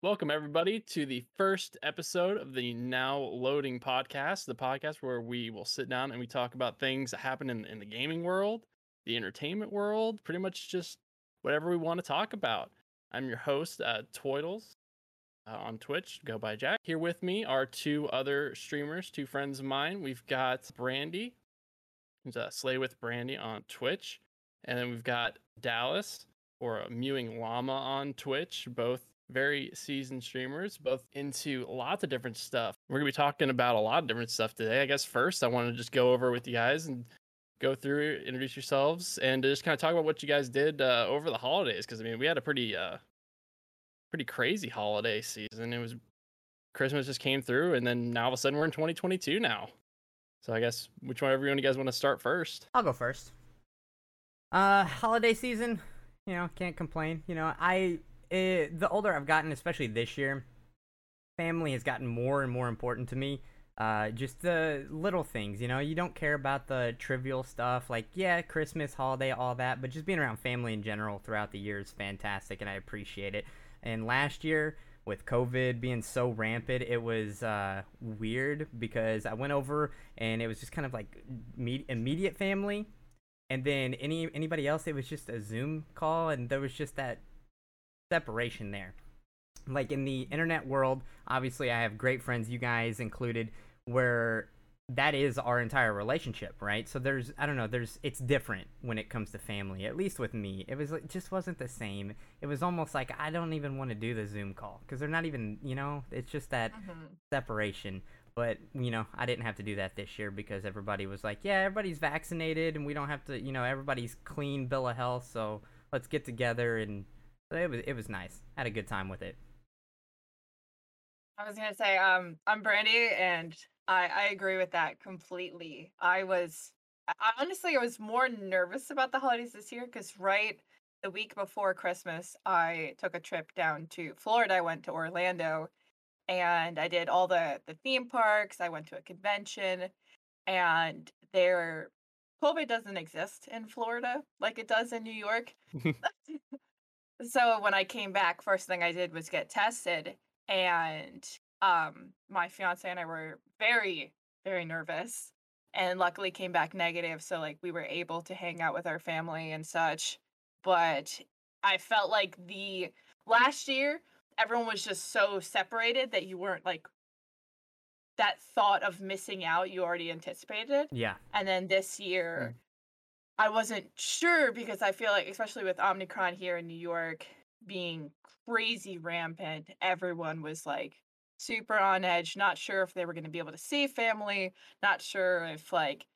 Welcome, everybody, to the first episode of the Now Loading podcast, the podcast where we will sit down and we talk about things that happen in, in the gaming world, the entertainment world, pretty much just whatever we want to talk about. I'm your host, uh, Toidles, uh, on Twitch. Go by Jack. Here with me are two other streamers, two friends of mine. We've got Brandy, who's uh, Slay with Brandy on Twitch, and then we've got Dallas or Mewing Llama on Twitch, both very seasoned streamers, both into lots of different stuff. We're gonna be talking about a lot of different stuff today. I guess first I want to just go over with you guys and go through, introduce yourselves, and just kind of talk about what you guys did uh, over the holidays. Because I mean, we had a pretty, uh, pretty crazy holiday season. It was Christmas just came through, and then now all of a sudden we're in 2022 now. So I guess which one everyone you guys want to start first? I'll go first. Uh, holiday season, you know, can't complain. You know, I it, the older I've gotten, especially this year, family has gotten more and more important to me. Uh, just the little things, you know, you don't care about the trivial stuff like, yeah, Christmas, holiday, all that, but just being around family in general throughout the year is fantastic and I appreciate it. And last year, with COVID being so rampant, it was uh, weird because I went over and it was just kind of like me- immediate family, and then any anybody else, it was just a Zoom call, and there was just that separation there. Like in the internet world, obviously I have great friends, you guys included, where that is our entire relationship, right? So there's I don't know, there's it's different when it comes to family. At least with me, it was it just wasn't the same. It was almost like I don't even want to do the Zoom call because they're not even, you know, it's just that mm-hmm. separation. But you know, I didn't have to do that this year because everybody was like, yeah, everybody's vaccinated and we don't have to, you know, everybody's clean bill of health, so let's get together and it was it was nice. I had a good time with it. I was gonna say, um, I'm Brandy, and I I agree with that completely. I was I, honestly I was more nervous about the holidays this year because right the week before Christmas, I took a trip down to Florida. I went to Orlando, and I did all the the theme parks. I went to a convention, and there COVID doesn't exist in Florida like it does in New York. So when I came back, first thing I did was get tested, and um, my fiance and I were very, very nervous, and luckily came back negative. So like we were able to hang out with our family and such. But I felt like the last year everyone was just so separated that you weren't like that thought of missing out you already anticipated. Yeah. And then this year, mm. I wasn't sure because I feel like, especially with Omicron here in New York being crazy rampant, everyone was like super on edge, not sure if they were going to be able to see family, not sure if like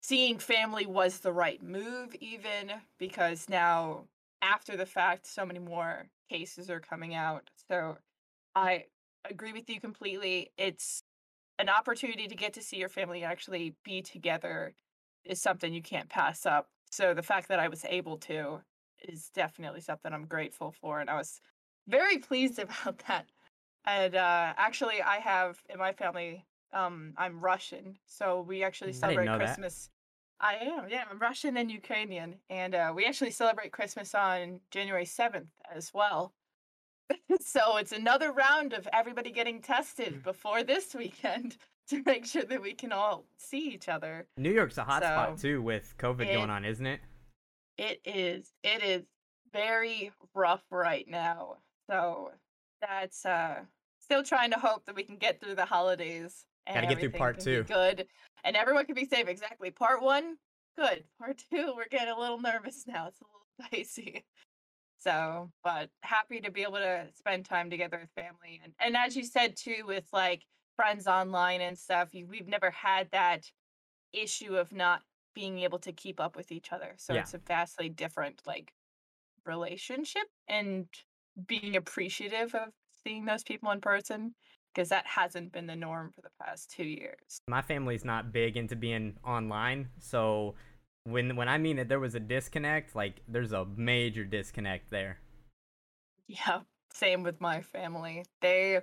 seeing family was the right move, even because now, after the fact, so many more cases are coming out. So I agree with you completely. It's an opportunity to get to see your family actually be together is something you can't pass up. So the fact that I was able to is definitely something I'm grateful for, and I was very pleased about that. And uh, actually, I have in my family, um, I'm Russian, so we actually celebrate Christmas. That. I am, yeah, I'm Russian and Ukrainian, and uh, we actually celebrate Christmas on January 7th as well. so it's another round of everybody getting tested mm. before this weekend. to make sure that we can all see each other. New York's a hot so, spot too with COVID it, going on, isn't it? It is. It is very rough right now. So that's uh still trying to hope that we can get through the holidays. And Gotta get through part two. Good. And everyone can be safe. Exactly. Part one, good. Part two, we're getting a little nervous now. It's a little dicey. So, but happy to be able to spend time together with family. And and as you said too, with like friends online and stuff, we've never had that issue of not being able to keep up with each other. So yeah. it's a vastly different like relationship and being appreciative of seeing those people in person because that hasn't been the norm for the past 2 years. My family's not big into being online, so when when I mean that there was a disconnect, like there's a major disconnect there. Yeah, same with my family. They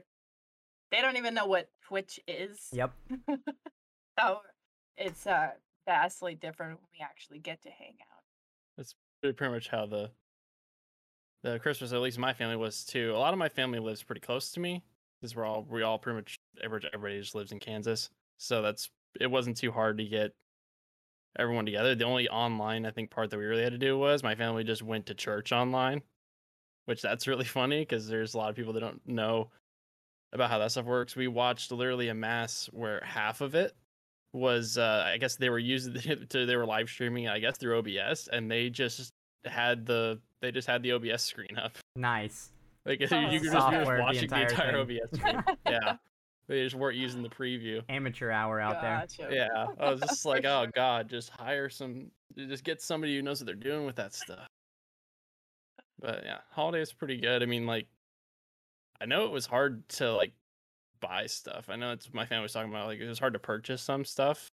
they don't even know what Twitch is. Yep. so it's uh vastly different when we actually get to hang out. That's pretty much how the the Christmas, at least my family was too. A lot of my family lives pretty close to me because we're all we all pretty much everybody, everybody just lives in Kansas, so that's it wasn't too hard to get everyone together. The only online I think part that we really had to do was my family just went to church online, which that's really funny because there's a lot of people that don't know about how that stuff works. We watched literally a mass where half of it was uh I guess they were using to they were live streaming I guess through OBS and they just had the they just had the OBS screen up. Nice. Like Oh, you could just, you're software, just the watching the entire entire. OBS screen. yeah. They just weren't using the preview. Amateur hour out there. Yeah. I was just like, oh god, just hire some just get somebody who knows what they're doing with that stuff. But yeah, holiday is pretty good. I mean, like I know it was hard to like buy stuff. I know it's my family was talking about like it was hard to purchase some stuff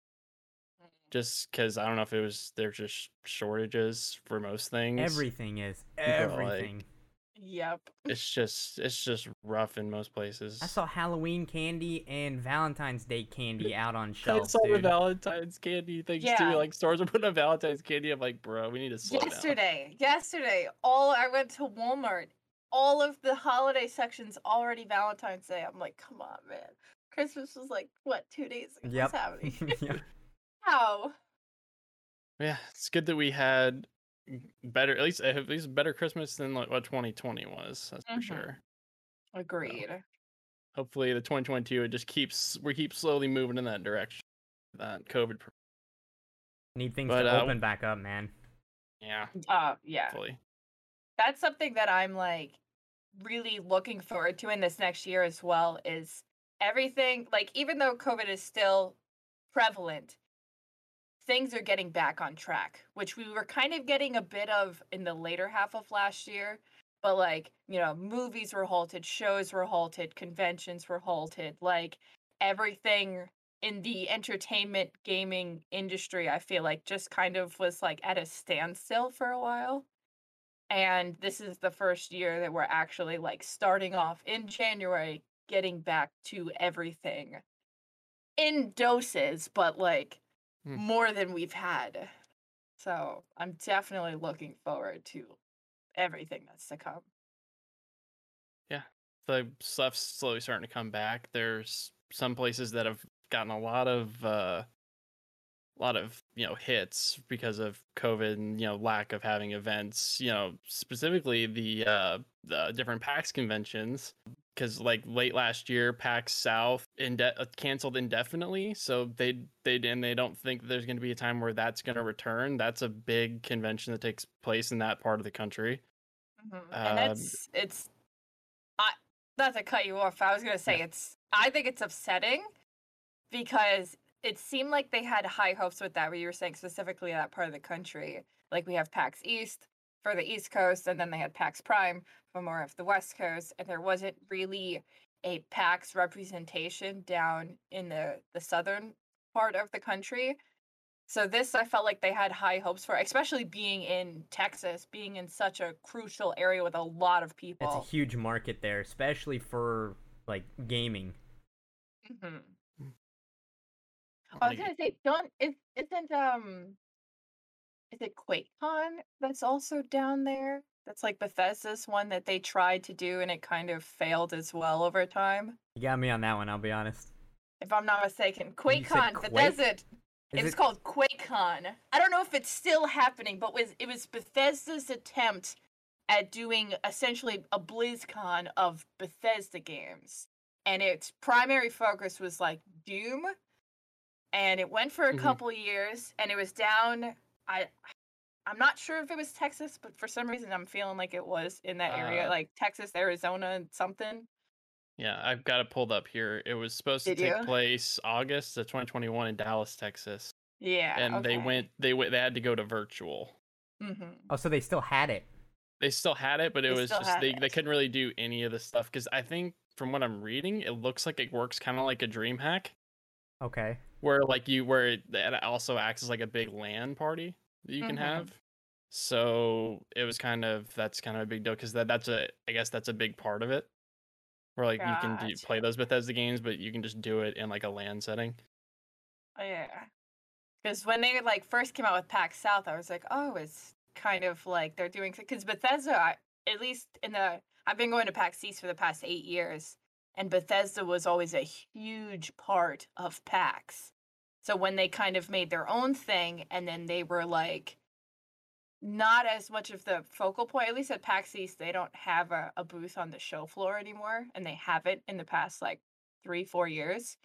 mm. just because I don't know if it was there's just shortages for most things. Everything is like- everything. Yep. it's just it's just rough in most places. I saw Halloween candy and Valentine's Day candy out on shelves. I shelves, saw the. Valentine's candy things Yeah. too. Like stores are putting up Valentine's candy. I'm like, bro, we need to slow down. yesterday, yesterday, all I went to Walmart. All of the holiday sections already Valentine's Day. I'm like, come on, man. Christmas was like what two days ago? Yep. What's happening? Yep. How? Yeah, it's good that we had better, at least at least better Christmas than like what 2020 was. That's for Mhm. sure. Agreed. Hopefully, the 2022 it just keeps we keep slowly moving in that direction. That COVID, Need things But, to uh, open back up, man. yeah, Uh, yeah. hopefully. that's something that I'm like really looking forward to in this next year as well is everything like even though COVID is still prevalent, things are getting back on track, which we were kind of getting a bit of in the later half of last year. But like, you know, movies were halted, shows were halted, conventions were halted, like everything in the entertainment gaming industry, I feel like just kind of was like at a standstill for a while and this is the first year that we're actually like starting off in January getting back to everything in doses but like Hmm. more than we've had so i'm definitely looking forward to everything that's to come Yeah. The stuff's slowly starting to come back. There's some places that have gotten a lot of uh a lot of you know hits because of COVID and you know lack of having events. You know specifically the uh the different PAX conventions because like late last year PAX South inde- uh, canceled indefinitely, so they they and they don't think there's going to be a time where that's going to return. That's a big convention that takes place in that part of the country. Mhm. and Um, it's it's i not to cut you off i was gonna say it's i think it's upsetting because it seemed like they had high hopes with that where you were saying specifically that part of the country like we have pax east for the east coast and then they had pax prime for more of the west coast and there wasn't really a pax representation down in the the southern part of the country so this I felt like they had high hopes for, especially being in Texas, being in such a crucial area with a lot of people. It's a huge market there, especially for like gaming. Mhm. I was gonna say, don't is isn't um is it QuakeCon that's also down there? That's like Bethesda's one that they tried to do and it kind of failed as well over time. You got me on that one. I'll be honest. If I'm not mistaken, QuakeCon, Quake? Bethesda. Is It's it- called QuakeCon. I don't know if it's still happening, but was it was Bethesda's attempt at doing essentially a BlizzCon of Bethesda games, and its primary focus was like Doom, and it went for a Mhm. couple years, and it was down. I I'm not sure if it was Texas, but for some reason I'm feeling like it was in that area, Uh, like Texas, Arizona, something. Yeah, I've got it pulled up here. It was supposed to take you? place August of 2021 in Dallas, Texas, Yeah, and they went they went they had to go to virtual. Mhm. Oh, so they still had it. They still had it, but it They was just had they, they couldn't really do any of the stuff because I think from what I'm reading, it looks like it works kind of like a DreamHack Okay. Where like you where it, it also acts as like a big LAN party that you can Mhm. have. So it was kind of that's kind of a big deal because that that's a I guess that's a big part of it. Where like you can do, play Gotcha. those Bethesda games, but you can just do it in like a LAN setting. Oh, Yeah. Because when they like first came out with PAX South, I was like, oh, it's kind of like they're doing because Bethesda, I, at least in the I've been going to PAX East for the past eight years, and Bethesda was always a huge part of PAX. So when they kind of made their own thing, and then they were like not as much of the focal point, at least at PAX East, they don't have a, a booth on the show floor anymore, and they haven't in the past like three, four years.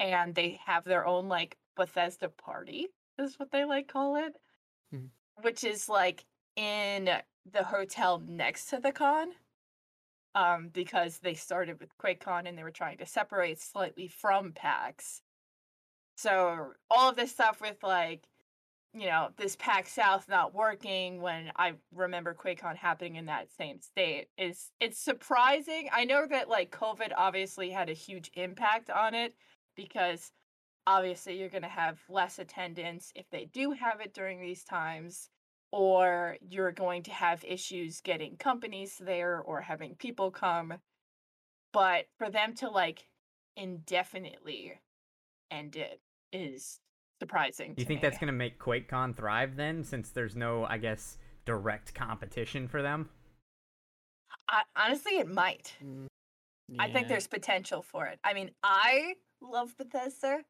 And they have their own like Bethesda party, is what they like call it, Mhm. which is like in the hotel next to the con. Um, because they started with QuakeCon and they were trying to separate slightly from PAX. So all of this stuff with like, you know, this PAX South not working when I remember QuakeCon happening in that same state is it's surprising. I know that like COVID obviously had a huge impact on it because obviously you're going to have less attendance if they do have it during these times or you're going to have issues getting companies there or having people come but for them to like indefinitely end it is surprising Do you to think me. that's gonna make QuakeCon thrive then, since there's no, I guess, direct competition for them? I, honestly it might Mm, i think there's potential for it i mean i love bethesda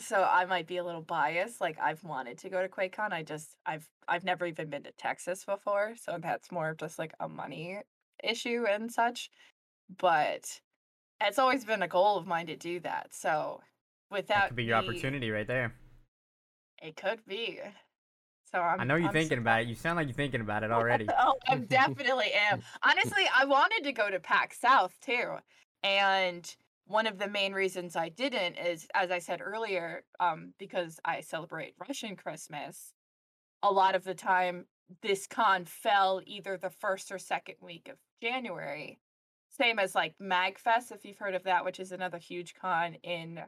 so i might be a little biased like i've wanted to go to quakecon i just i've i've never even been to texas before so that's more of just like a money issue and such but it's always been a goal of mine to do that so without That could be your the- opportunity right there. it could be so i'm I know you're I'm thinking about it. You sound like you're thinking about it oh, already. oh, I definitely am. Honestly, I wanted to go to PAX South too. And one of the main reasons I didn't is, as I said earlier, um, because I celebrate Russian Christmas, a lot of the time this con fell either the first or second week of January. Same as like MagFest, if you've heard of that, which is another huge con in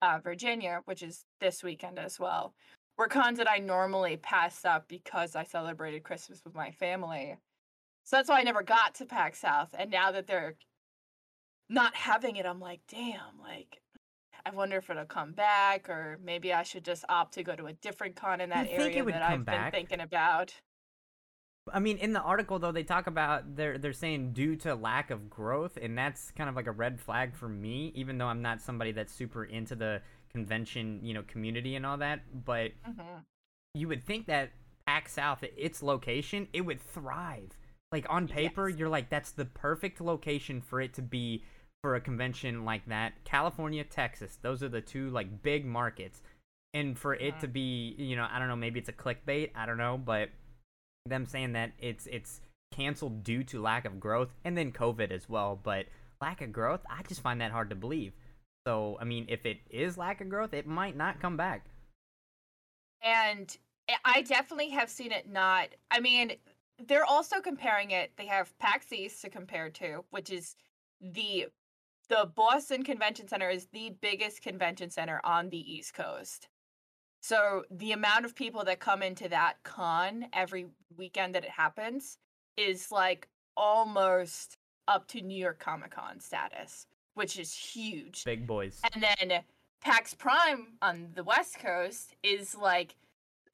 uh, Virginia, which is this weekend as well were cons that I normally pass up because I celebrated Christmas with my family. So that's why I never got to PAX South. And now that they're not having it, I'm like, damn, like, I wonder if it'll come back, or maybe I should just opt to go to a different con in that area that I've back? been thinking about. I mean, in the article though, they talk about they're they're saying due to lack of growth, and that's kind of like a red flag for me. Even though I'm not somebody that's super into the convention, you know, community and all that, but Mhm. you would think that PAX South, its location, it would thrive. Like on paper, Yes. you're like that's the perfect location for it to be for a convention like that. California, Texas, those are the two like big markets. And for it to uh-huh. be, you know, I don't know, maybe it's a clickbait, I don't know, but them saying that it's it's canceled due to lack of growth and then COVID as well, but lack of growth, I just find that hard to believe. So, I mean, if it is lack of growth, it might not come back. And I- I definitely have seen it not. I mean, they're also comparing it. They have PAX East to compare to, which is the the Boston Convention Center is the biggest convention center on the East Coast. So the amount of people that come into that con every weekend that it happens is like almost up to New York Comic Con status, which is huge. Big boys. And then PAX Prime on the West Coast is like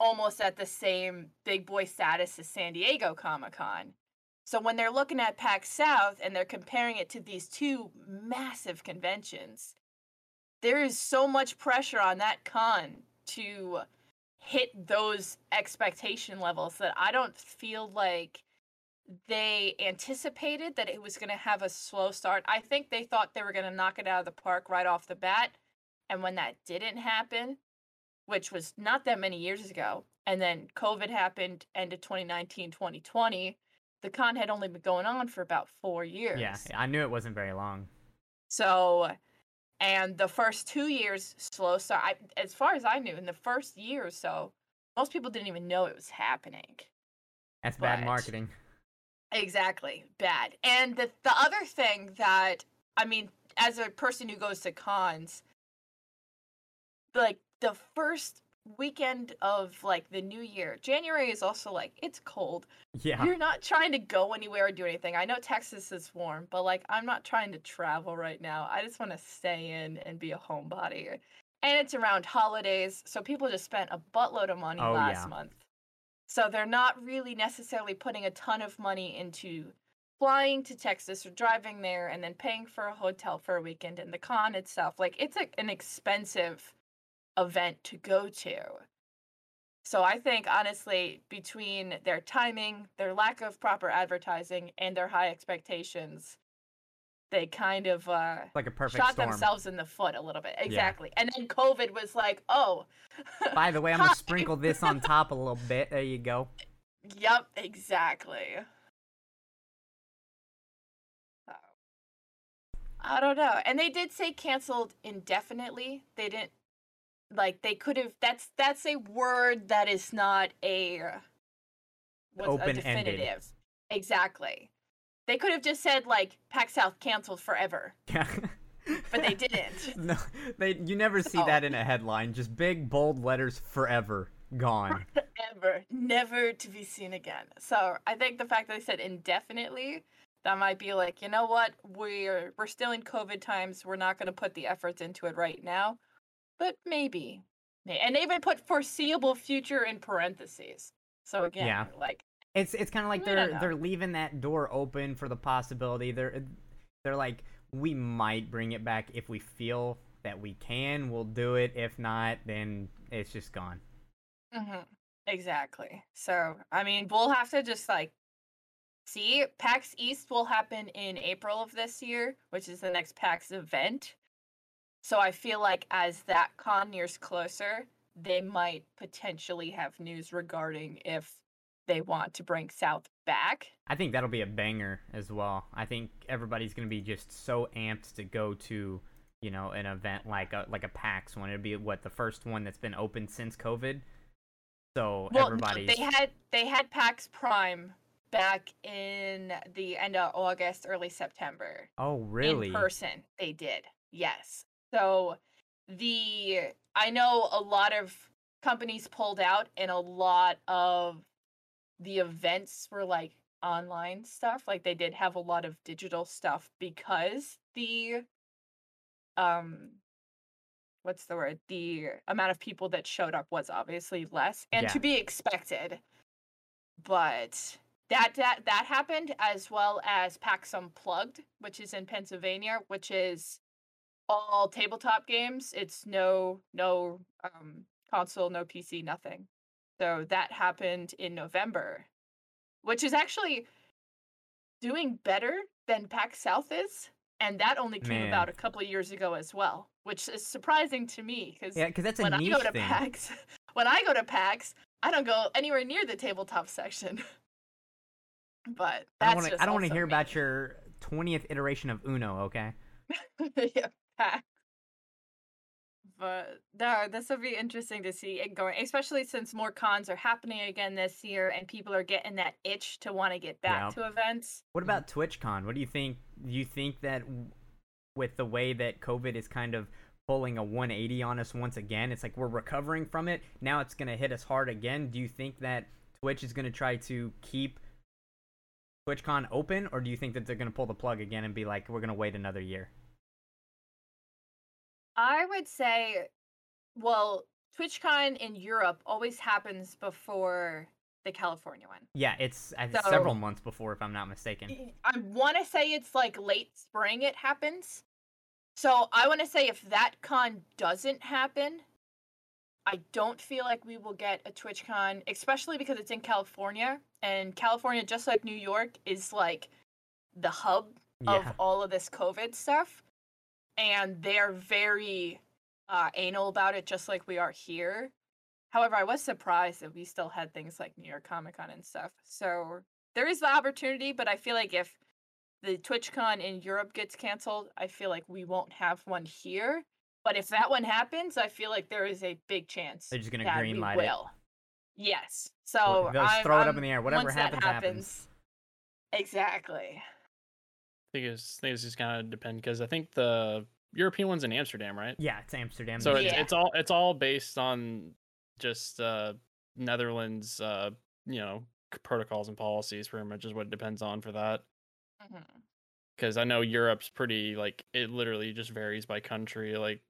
almost at the same big boy status as San Diego Comic Con. So when they're looking at PAX South and they're comparing it to these two massive conventions, there is so much pressure on that con to hit those expectation levels that I don't feel like they anticipated that it was going to have a slow start. I think they thought they were going to knock it out of the park right off the bat. And when that didn't happen, which was not that many years ago, and then COVID happened end of 2019, 2020, the con had only been going on for about four years. Yeah, I knew it wasn't very long. So, and the first two years, slow start. I, as far as I knew, in the first year or so, most people didn't even know it was happening. That's bad marketing. Exactly, bad. And the the other thing that I mean, as a person who goes to cons, like the first weekend of like the new year, January is also like it's cold. Yeah. You're not trying to go anywhere or do anything. I know Texas is warm, but like I'm not trying to travel right now. I just want to stay in and be a homebody. And it's around holidays, so people just spent a buttload of money Oh, last yeah. month. So they're not really necessarily putting a ton of money into flying to Texas or driving there and then paying for a hotel for a weekend and the con itself. Like it's a, an expensive event to go to. So I think honestly, between their timing, their lack of proper advertising, and their high expectations, they kind of uh, Like a perfect shot storm. themselves in the foot a little bit. Exactly. And then COVID was like, oh. By the way, I'm gonna sprinkle this on top a little bit. There you go. Yep, exactly. So, I don't know. And they did say canceled indefinitely. They didn't like they could have that's that's a word that is not a what's a definitive. Exactly. They could have just said like PAX South canceled forever, Yeah. but they didn't. no, they. You never see So- that in oh. a headline. Just big bold letters, forever gone. Ever, never to be seen again. So I think the fact that they said indefinitely, that might be like, you know what, we're we're still in COVID times. We're not going to put the efforts into it right now, but maybe. And they even put foreseeable future in parentheses. So again, Yeah. like It's it's kind of like they're they're leaving that door open for the possibility. They're they're like we might bring it back if we feel that we can. We'll do it. If not, then it's just gone. mhm, exactly. So I mean, we'll have to just like see. PAX East will happen in April of this year, which is the next PAX event. So I feel like as that con nears closer, they might potentially have news regarding if they want to bring South back. I think that'll be a banger as well. I think everybody's gonna be just so amped to go to, you know, an event like a like a PAX one. It'll be what the first one that's been open since COVID. So Well, no, they had they had PAX Prime back in the end of August, early September. oh really in person they did yes so the i know a lot of companies pulled out and a lot of the events were like online stuff like they did have a lot of digital stuff because the um what's the word the amount of people that showed up was obviously less and Yeah. to be expected but that that that happened as well as PAX Unplugged, which is in Pennsylvania, which is all tabletop games. It's no no um console, no PC, nothing. So that happened in November, which is actually doing better than PAX South is, and that only came Man. about a couple of years ago as well, which is surprising to me because yeah, because that's a when I go to thing. PAX, when I go to PAX, I don't go anywhere near the tabletop section. but I that's don't want to. I don't want to hear me. about your twentieth iteration of Uno. Okay. yeah. But no, this will be interesting to see it going, especially since more cons are happening again this year, and people are getting that itch to want to get back Yeah. to events. What mm-hmm. about TwitchCon? What do you think? Do you think that with the way that COVID is kind of pulling a 180 on us once again, it's like we're recovering from it. Now it's going to hit us hard again. Do you think that Twitch is going to try to keep TwitchCon open, or do you think that they're going to pull the plug again and be like, we're going to wait another year? I would say, well, TwitchCon in Europe always happens before the California one. Yeah, it's So- several months before, if I'm not mistaken. I want to say it's like late spring it happens. So I want to say if that con doesn't happen, I don't feel like we will get a TwitchCon, especially because it's in California. And California, just like New York, is like the hub of all of this COVID stuff. And they're very uh, anal about it, just like we are here. However, I was surprised that we still had things like New York Comic Con and stuff. So there is the opportunity, but I feel like if the TwitchCon in Europe gets canceled, I feel like we won't have one here. But if that one happens, I feel like there is a big chance They're just gonna that we greenlight it. Yes. So they'll just I'm- throw it up in the air. Whatever that happens, happens. Exactly. I think it's, I think it's just kind of depend because I think the European one's in Amsterdam, right? Yeah, it's Amsterdam. So this it's, it's all it's all based on just uh, Netherlands, uh, you know, protocols and policies. Pretty much is what it depends on for that. Mhm. Because I know Europe's pretty like it literally just varies by country, like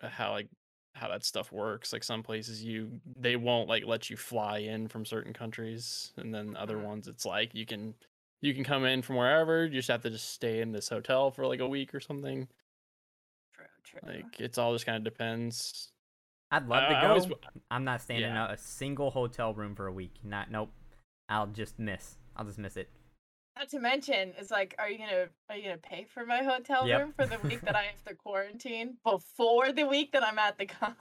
uh, how like how that stuff works. Like some places you they won't like let you fly in from certain countries, and then other Mhm. ones it's like you can you can come in from wherever. You just have to just stay in this hotel for like a week or something. True, true. Like it's all just kind of depends. I'd love to I- I go. always- I'm not staying in a, a single hotel room for a week. Not nope. I'll just miss. I'll just miss it. Not to mention, it's like, are you gonna are you gonna pay for my hotel Yep. room for the week that I have to quarantine before the week that I'm at the con?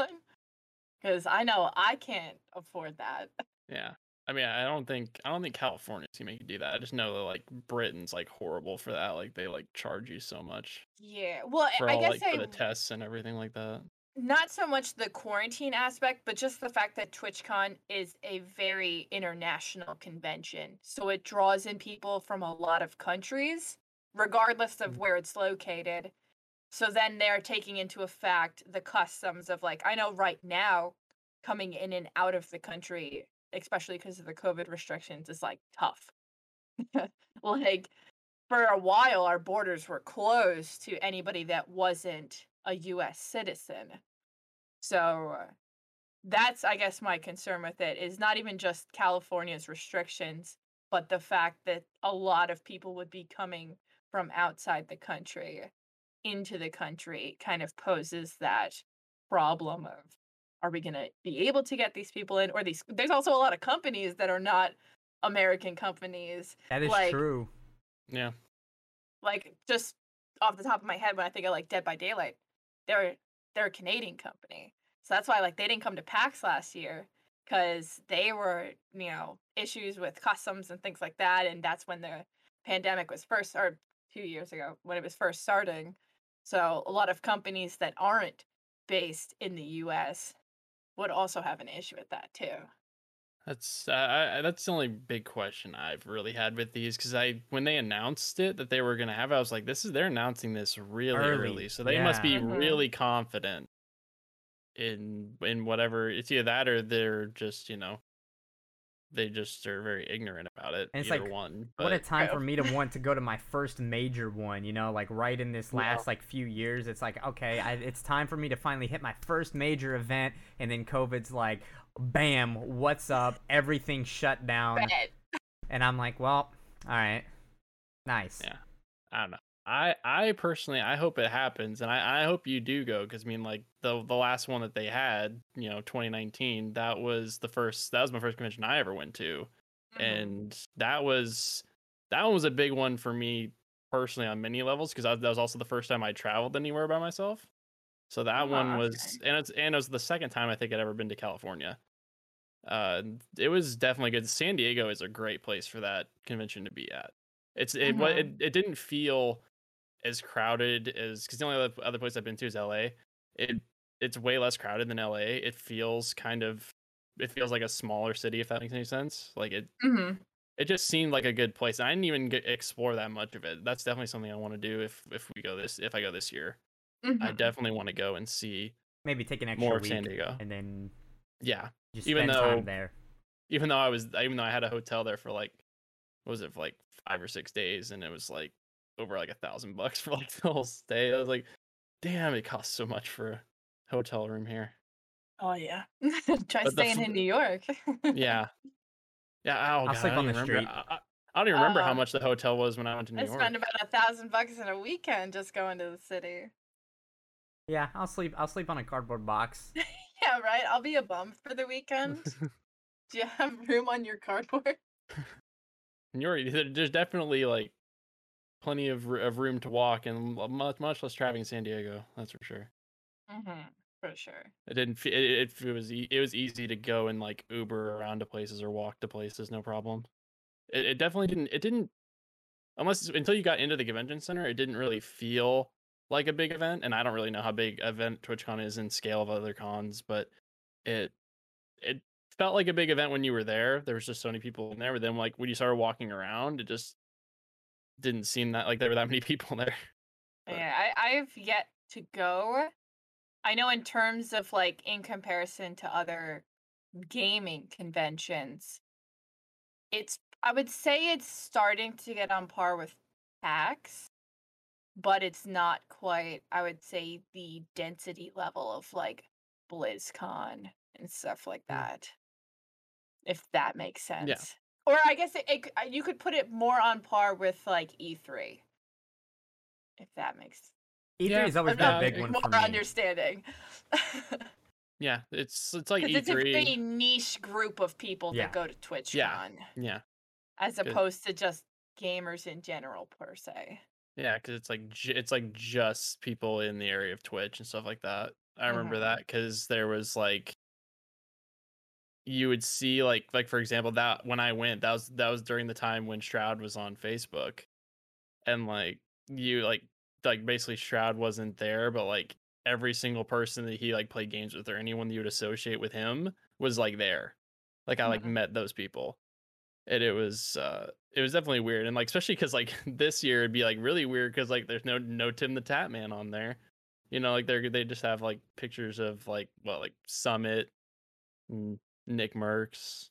Because I know I can't afford that. Yeah. I mean, I don't think I don't think California's gonna make you do that. I just know that like Britain's like horrible for that. Like they like charge you so much Yeah. Well, I guess like for the tests and everything like that. not so much the quarantine aspect, but just the fact that TwitchCon is a very international convention. So it draws in people from a lot of countries, regardless of Mm. where it's located. So then they're taking into effect the customs of like, I know right now coming in and out of the country, especially because of the COVID restrictions, is like tough. like for a while, our borders were closed to anybody that wasn't a US citizen. So that's, I guess, my concern with it is not even just California's restrictions, but the fact that a lot of people would be coming from outside the country into the country kind of poses that problem of are we going to be able to get these people in or these there's also a lot of companies that are not american companies That is Like- true. Yeah. like just off the top of my head when I think of like Dead by Daylight, they're they're a Canadian company. So that's why like they didn't come to PAX last year because they were, you know, issues with customs and things like that. And that's when the pandemic was first or two years ago when it was first starting. So a lot of companies that aren't based in the US would also have an issue with that too. That's uh, I, I- that's the only big question I've really had with these because I when they announced it that they were gonna have, it, I was like, this is they're announcing this really Early, early, so they must be yeah. Mhm. really confident in in whatever. It's either that or they're just you know they just are very ignorant about it. And it's like, one. What a but- time for me to want to go to my first major one, you know, like right in this Yeah. last like few years. It's like, okay, I, it's time for me to finally hit my first major event, and then COVID's like, bam, what's up? Everything shut down, and I'm like, well, all right, nice. Yeah. I don't know. I I personally I hope it happens, and I I hope you do go because I mean like the the last one that they had, you know, 2019, that was the first that was my first convention I ever went to, Mhm. and that was that one was a big one for me personally on many levels because that was also the first time I traveled anywhere by myself. So that Oh, one was, and it's and it was the second time I think I'd ever been to California. Uh, it was definitely good. San Diego is a great place for that convention to be at. It's it Mhm. it, it didn't feel as crowded as because the only other, other place I've been to is LA. It it's way less crowded than LA. It feels kind of it feels like a smaller city if that makes any sense. Like it Mhm. it just seemed like a good place. I didn't even get, explore that much of it. That's definitely something I want to do if if we go this if I go this year. I Mhm. definitely want to go and see Maybe take an extra more of week San Diego. and then Yeah, just Even spend though- time there. even though I was even though I had a hotel there for like what was it for like five or six days and it was like over like a thousand bucks for like the whole stay. I was like, damn, it costs so much for a hotel room here. Oh yeah. Try But staying fl- in New York. Yeah, yeah. Oh, I'll God, sleep on the remember- street. I, I, I don't even remember how Uh, much the hotel was when I went to New York. I York. spend about a thousand bucks in a weekend just going to the city. Yeah, I'll sleep. I'll sleep on a cardboard box. Yeah, right. I'll be a bum for the weekend. Do you have room on your cardboard? New York, there's definitely like plenty of of room to walk and much much less traffic in San Diego. That's for sure. Mm-hmm. For sure. It didn't. It, it, it was e- it was easy to go and like Uber around to places or walk to places, no problem. It, it definitely didn't. It didn't unless until you got into the convention center, it didn't really feel like a big event. And I don't really know how big event TwitchCon is in scale of other cons, but it it felt like a big event when you were there. There was just so many people in there. But then like when you started walking around, it just didn't seem that like there were that many people there. But- Yeah, I, I've yet to go. I know in terms of like in comparison to other gaming conventions, it's I would say it's starting to get on par with PAX, but it's not quite, I would say, the density level of like BlizzCon and stuff like Mm. that. If that makes sense. Yeah. Or I guess it, it uh, you could put it more on par with like E3. If that makes E3 Yeah, has always I'm been a big one more for me. understanding. Yeah, it's it's like E Because it's a very E3. niche group of people Yeah. that go to TwitchCon, Yeah. Yeah, as Good. opposed to just gamers in general per se. yeah, because it's like it's like just people in the area of Twitch and stuff like that. I remember Mhm. that because there was like you would see like like for example that when I went that was that was during the time when Shroud was on Facebook, and like you like like basically Shroud wasn't there, but like every single person that he like played games with or anyone that you would associate with him was like there. Like I like Mhm. met those people. And it was uh it was definitely weird. And like especially because like this year it'd be like really weird because like there's no no TimTheTatman on there. You know, like they're they just have like pictures of like well like Summit, and Nickmercs,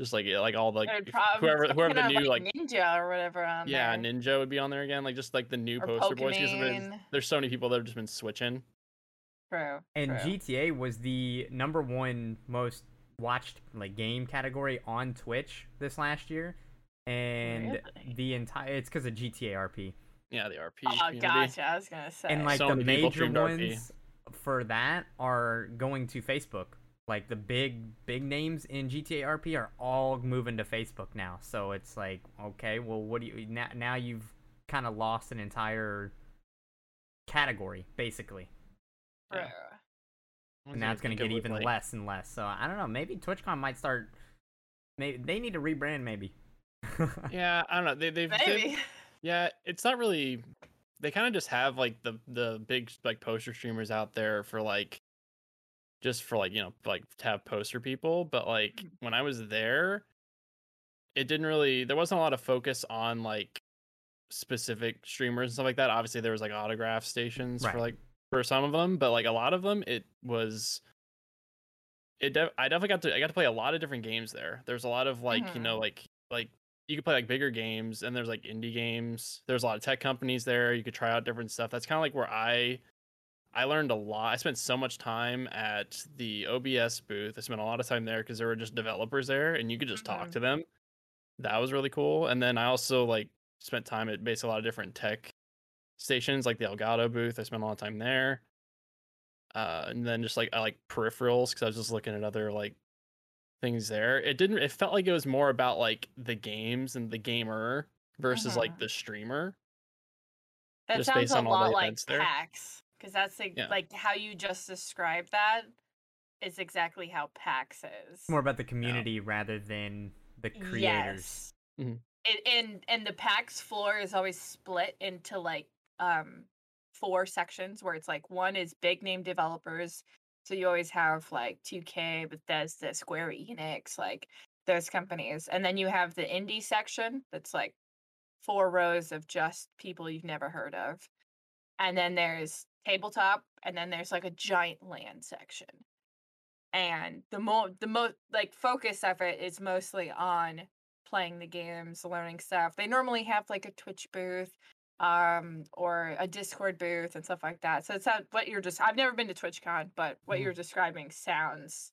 just like eh, like all the, like probably whoever whoever the new like ninja or whatever on yeah, there. Ninja would be on there again, like just like the new Or poster boys. 'cause there's, Pokemon. there's so many people that have just been switching. True. And true. GTA was the number one most watched like game category on Twitch this last year, and Really? the entire it's because of GTA RP. Yeah, the RP. Oh, community. gotcha. I was gonna say. and like So the major streamed RP. ones for that are going to Facebook. Like the big big names in GTA RP are all moving to Facebook now. So it's like, okay, well, what do you now? Now you've kind of lost an entire category, basically, True. Yeah. and now it's gonna get even less and less. So I don't know. Maybe TwitchCon might start. Maybe they need to rebrand. Maybe. Yeah, I don't know. They they've, they've yeah, it's not really. They kind of just have like the the big like poster streamers out there for like, just for like you know like to have poster people. But like Mhm. when I was there, it didn't really. There wasn't a lot of focus on like specific streamers and stuff like that. Obviously, there was like autograph stations Right. for like for some of them, but like a lot of them, it was. It I definitely got to I got to play a lot of different games there. There's a lot of like you know like like you could play like bigger games and there's like indie games. There's a lot of tech companies there. You could try out different stuff. That's kind of like where I I learned a lot. I spent so much time at the OBS booth. I spent a lot of time there because there were just developers there and you could just talk Mhm. to them. That was really cool. And then I also like spent time at basically a lot of different tech stations, like the Elgato booth. I spent a lot of time there. Uh, and then just like I like peripherals because I was just looking at other like things there. It didn't. It felt like it was more about like the games and the gamer versus like Mhm. the streamer. That just sounds based a on all the lot like events there. PAX, because that's like, Yeah. like how you just described that is exactly how PAX is. More about the community rather than the creators. Yes. Mhm. It, and and the PAX floor is always split into like um four sections where it's like one is big name developers. So you always have like 2K, Bethesda, Square Enix, like those companies. And then you have the indie section that's like four rows of just people you've never heard of. And then there's tabletop, and then there's like a giant LAN section. And the mo the most like focus of it is mostly on playing the games, learning stuff. They normally have like a Twitch booth um or a Discord booth and stuff like that. So it's not what you're just I've never been to TwitchCon, but what Mhm. you're describing sounds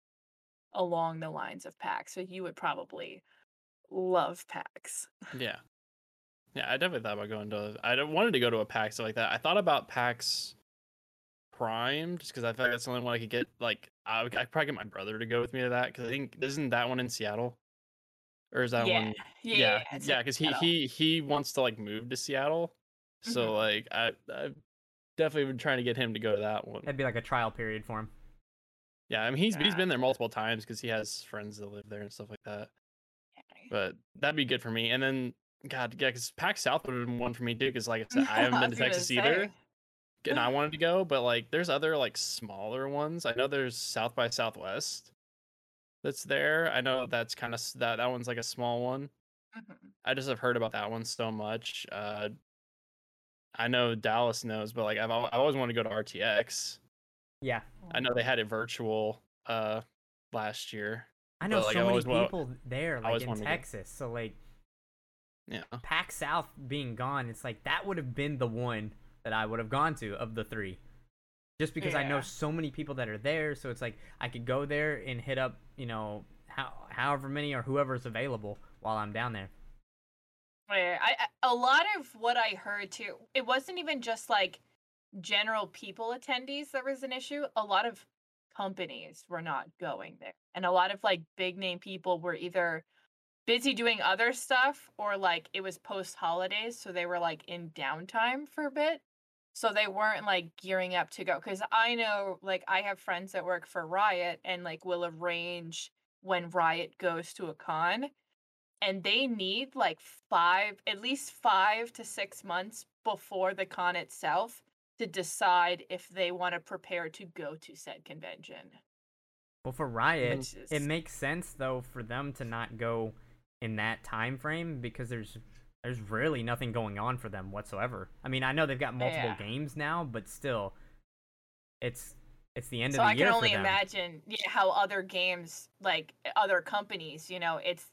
along the lines of PAX. So you would probably love PAX. Yeah. Yeah, I definitely thought about going to. I wanted to go to a PAX like that. I thought about PAX Prime just because I like that's the only one I could get. Like, I would, I'd probably get my brother to go with me to that because I think isn't that one in Seattle, or is that yeah. one? yeah. yeah, it's yeah, because he he he wants to like move to Seattle, so Mhm. like I I've definitely been trying to get him to go to that one. That'd be like a trial period for him. Yeah, I mean he's he's Yeah. been there multiple times because he has friends that live there and stuff like that. But that'd be good for me. And then God, yeah, because PAX South would have been one for me too. Because like I said, I haven't been to Texas either. And I wanted to go. But like, there's other like smaller ones. I know there's South by Southwest that's there. I know that's kind of that that one's like a small one. Mhm. I just have heard about that one so much. Uh, I know Dallas knows, but like I've I always wanted to go to RTX. Yeah, I know they had it virtual uh last year. I know But, like, I so many always wa- people there, like in wanted to go. Texas. So like Yeah. PAX South being gone, it's like that would have been the one that I would have gone to of the three. just because I know so many people that are there. So it's like I could go there and hit up, you know, how however many or whoever's available while I'm down there. Yeah, I, I a lot of what I heard too, it wasn't even just like general people attendees that was an issue. A lot of companies were not going there. And a lot of like big name people were either busy doing other stuff or like it was post holidays, so they were like in downtime for a bit. So they weren't like gearing up to go cuz I know like I have friends that work for Riot and like will arrange when Riot goes to a con and they need like five at least five to six months before the con itself to decide if they want to prepare to go to said convention. Well, for Riot, Which it is- makes sense though for them to not go in that time frame because there's there's really nothing going on for them whatsoever. I mean, I know they've got multiple Yeah. games now, but still, it's it's the end so of the i year So I can only imagine yeah, how other games like other companies you know it's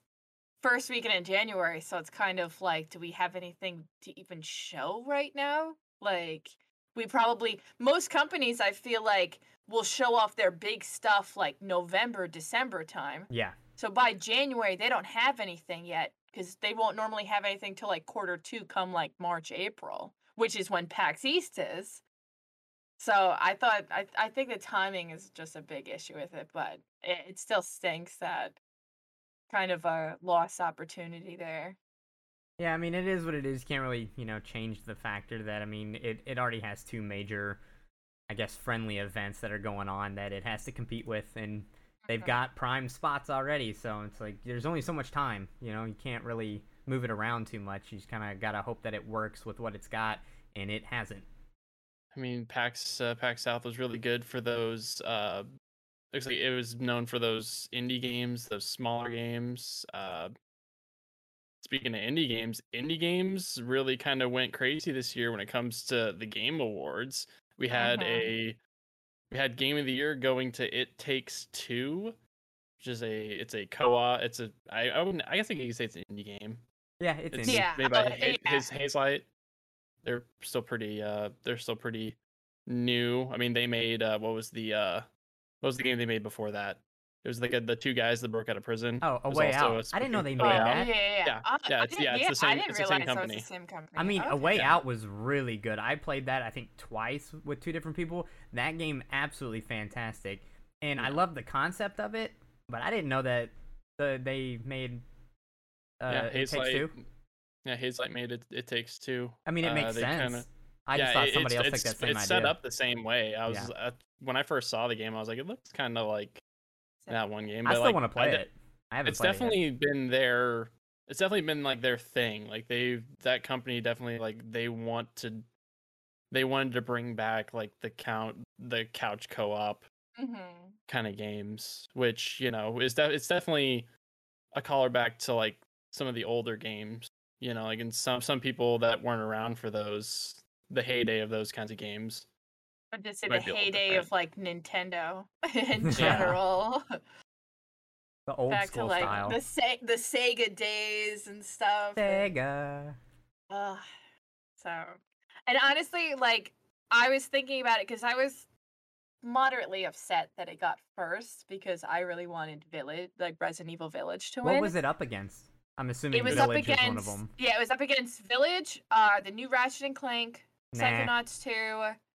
first weekend in january so it's kind of like do we have anything to even show right now? Like we probably most companies i feel like will show off their big stuff like november december time. Yeah, So by January, they don't have anything yet because they won't normally have anything till like quarter two, come like March, April, which is when PAX East is. So I thought, I, I think the timing is just a big issue with it, but it, it still stinks that kind of a lost opportunity there. yeah. I mean, it is what it is. You can't really you know change the factor that I mean, it it already has two major, I guess, friendly events that are going on that it has to compete with, and they've got prime spots already. So it's like there's only so much time. You know, you can't really move it around too much. You just kind of gotta hope that it works with what it's got, and it hasn't. I mean, PAX uh, PAX South was really good for those. Uh, looks like it was known for those indie games, those smaller games. Uh, speaking of indie games, indie games really kind of went crazy this year when it comes to the game awards. We had Mhm. a we had game of the year going to It Takes Two, which is a it's a co-op. It's a I I, wouldn't, I guess I could say it's an indie game. Yeah, it's, It's indie. Yeah, made by uh, Ha- yeah. his Hazelight. They're still pretty. Uh, they're still pretty new. I mean, they made uh, what was the uh, what was the game they made before that? It was like a, the two guys that broke out of prison. Oh, a way out. I didn't know they spooky- made A oh, Out. yeah, that. yeah, yeah. Yeah, Uh, yeah, I it's- yeah, it's the I same- didn't it's the same realize that was company. the same company. I mean, A Way Yeah. Out was really good. I played that I think twice with two different people. That game absolutely fantastic, and I love the concept of it. But I didn't know that the, they made. Uh, yeah, It Takes Two. Yeah, Hazelight made it. It takes two. I mean, it Uh, makes they sense. kinda- I yeah, just thought somebody it's, else it's, took that same it's idea. set up the same way. I was Yeah. uh, when I first saw the game, I was like, it looks kind of like that one game. I still like, want to play de- it. I haven't it's played it yet. definitely been their it's definitely been like their thing like they that company definitely like they want to they wanted to bring back like the count the couch co-op Mhm. kind of games which you know is that it's definitely a caller back to like some of the older games you know like and some some people that weren't around for those the heyday of those kinds of games But just say the Might be a little heyday of like Nintendo in Yeah. general. the old Back to like style. the Se- the Sega days and stuff. and- Sega. Ugh. So, and honestly, like I was thinking about it because I was moderately upset that it got first because I really wanted Village, like Resident Evil Village, to win. What was it up against? I'm assuming It was up against is one of them. yeah, it was up against Village, uh, the new Ratchet and Clank, Nah, Psychonauts 2,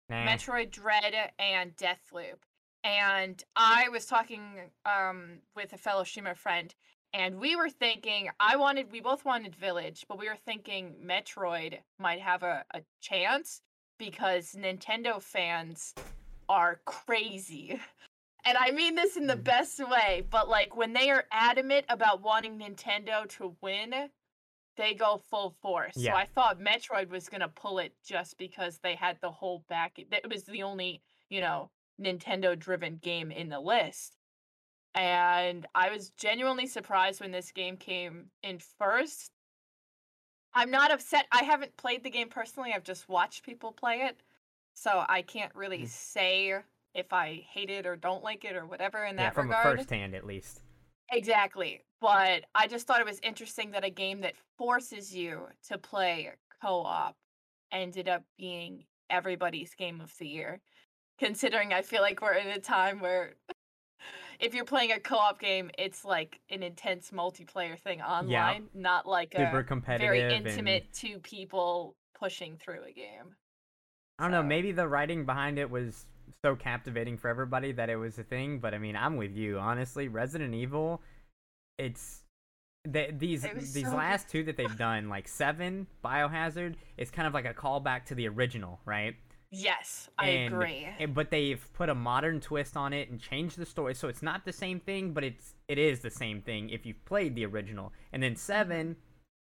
nah. Metroid Dread and Deathloop. And I was talking um with a fellow streamer friend and we were thinking I wanted we both wanted Village, but we were thinking Metroid might have a, a chance because Nintendo fans are crazy. And I mean this in the Mm. best way, but like when they are adamant about wanting Nintendo to win, they go full force. Yeah. So I thought Metroid was gonna pull it just because they had the whole back. It was the only, you know, Nintendo driven game in the list. And I was genuinely surprised when this game came in first. I'm not upset. I haven't played the game personally. I've just watched people play it. So I can't really Mm. say if I hate it or don't like it or whatever in yeah, that from regard. a first hand at least. Exactly. But I just thought it was interesting that a game that forces you to play co op ended up being everybody's game of the year. considering I feel like we're in a time where if you're playing a co-op game, it's like an intense multiplayer thing online, not like Super a competitive. very and- intimate two people pushing through a game. I don't know. Maybe the writing behind it was so captivating for everybody that it was a thing. But I mean, I'm with you. Honestly, Resident Evil, it's they, these It these so last two that they've done, like Seven, Biohazard, it's kind of like a callback to the original, right? Yes, I And- agree. And- but they've put a modern twist on it and changed the story, so it's not the same thing, but it's it is the same thing if you've played the original. And then seven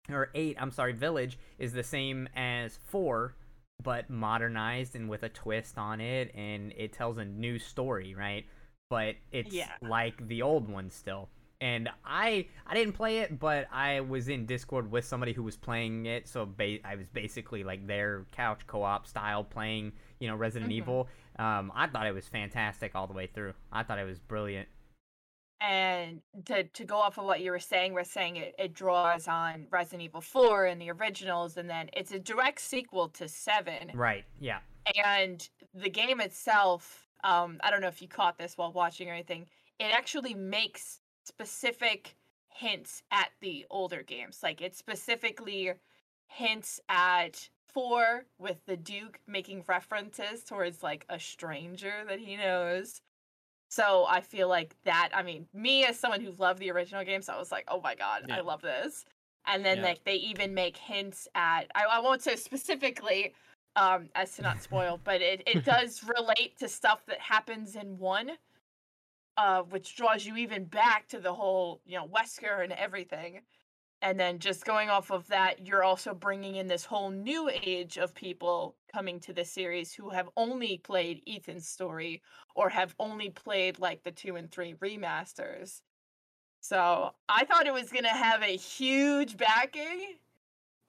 or eight, I'm sorry, Village is the same as four, but modernized and with a twist on it, and it tells a new story, right? But it's Yeah. like the old one still. And I I didn't play it, but I was in Discord with somebody who was playing it, so ba- I was basically like their couch co-op style playing, you know, Resident Mhm. Evil. Um, I thought it was fantastic all the way through. I thought it was brilliant. And to to go off of what you were saying, we're saying it, it draws on Resident Evil 4 and the originals, and then it's a direct sequel to 7. Right? Yeah. And the game itself, um, I don't know if you caught this while watching or anything, it actually makes specific hints at the older games. Like it specifically hints at 4 with the Duke making references towards like a stranger that he knows. So I feel like that. I mean, me as someone who loved the original games, I was like, "Oh my god, Yeah. I love this!" And then Yeah. like they even make hints at. I, I won't say specifically, um, as to not spoil, but it it does relate to stuff that happens in one, uh, which draws you even back to the whole you know Wesker and everything. And then just going off of that, you're also bringing in this whole new age of people coming to the series who have only played Ethan's story or have only played like the two and three remasters. So I thought it was going to have a huge backing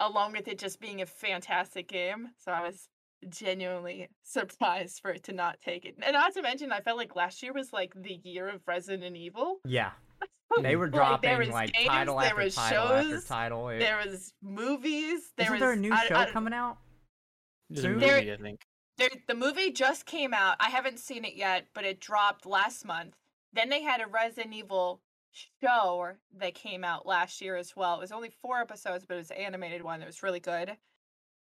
along with it just being a fantastic game. So I was genuinely surprised for it to not take it. And not to mention, I felt like last year was like the year of Resident Evil. Yeah. They were Like, dropping there like, was games, title there after was title after shows, title. It- There was movies. There Isn't was there a new I- show I- coming out? There's a movie, There- I think. There, the movie just came out. I haven't seen it yet, but it dropped last month. Then they had a Resident Evil show that came out last year as well. It was only four episodes, but it was an animated one. It was really good.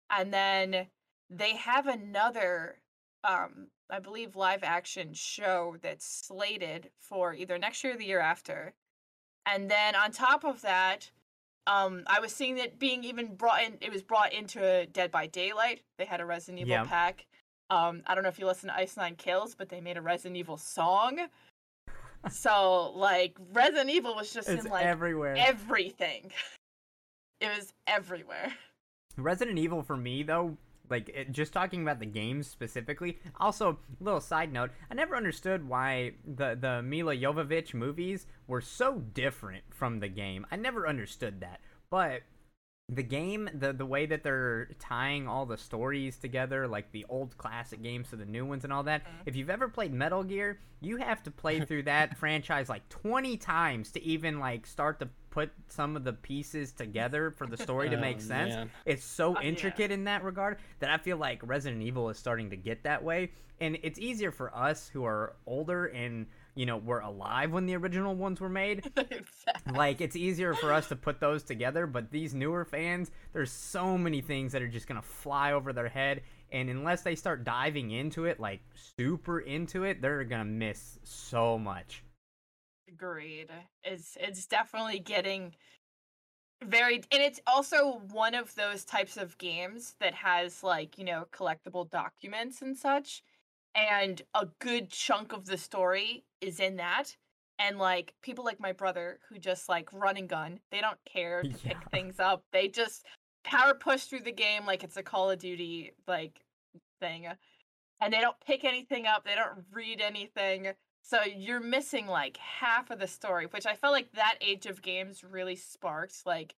And then they have another, um, I believe, live action show that's slated for either next year or the year after. And then on top of that, um, I was seeing it being even brought in. It was brought into Dead by Daylight. They had a Resident Evil Yeah. pack. Um, I don't know if you listen to Ice Nine Kills, but they made a Resident Evil song. so like Resident Evil was just It's in like everywhere. everything. It was everywhere. Resident Evil for me though, like it, just talking about the games specifically. Also, little side note: I never understood why the the Milla Jovovich movies were so different from the game. I never understood that, but the game, the the way that they're tying all the stories together, like the old classic games to the new ones and all that. Mhm. If you've ever played Metal Gear, you have to play through that franchise like 20 times to even like start to put some of the pieces together for the story to make Oh, sense. man. It's so Uh, yeah. intricate in that regard that I feel like Resident Evil is starting to get that way. And it's easier for us who are older and, you know, were alive when the original ones were made. Exactly. Like, it's easier for us to put those together. But these newer fans, there's so many things that are just to fly over their head. And unless they start diving into it, like super into it, they're to miss so much. Agreed. It's it's definitely getting very and it's also one of those types of games that has like, you know, collectible documents and such. And a good chunk of the story is in that. And like people like my brother who just like run and gun, they don't care to pick things up. They just power push through the game like it's a Call of Duty like thing. And they don't pick anything up, they don't read anything. So you're missing like half of the story, which I felt like that age of games really sparked like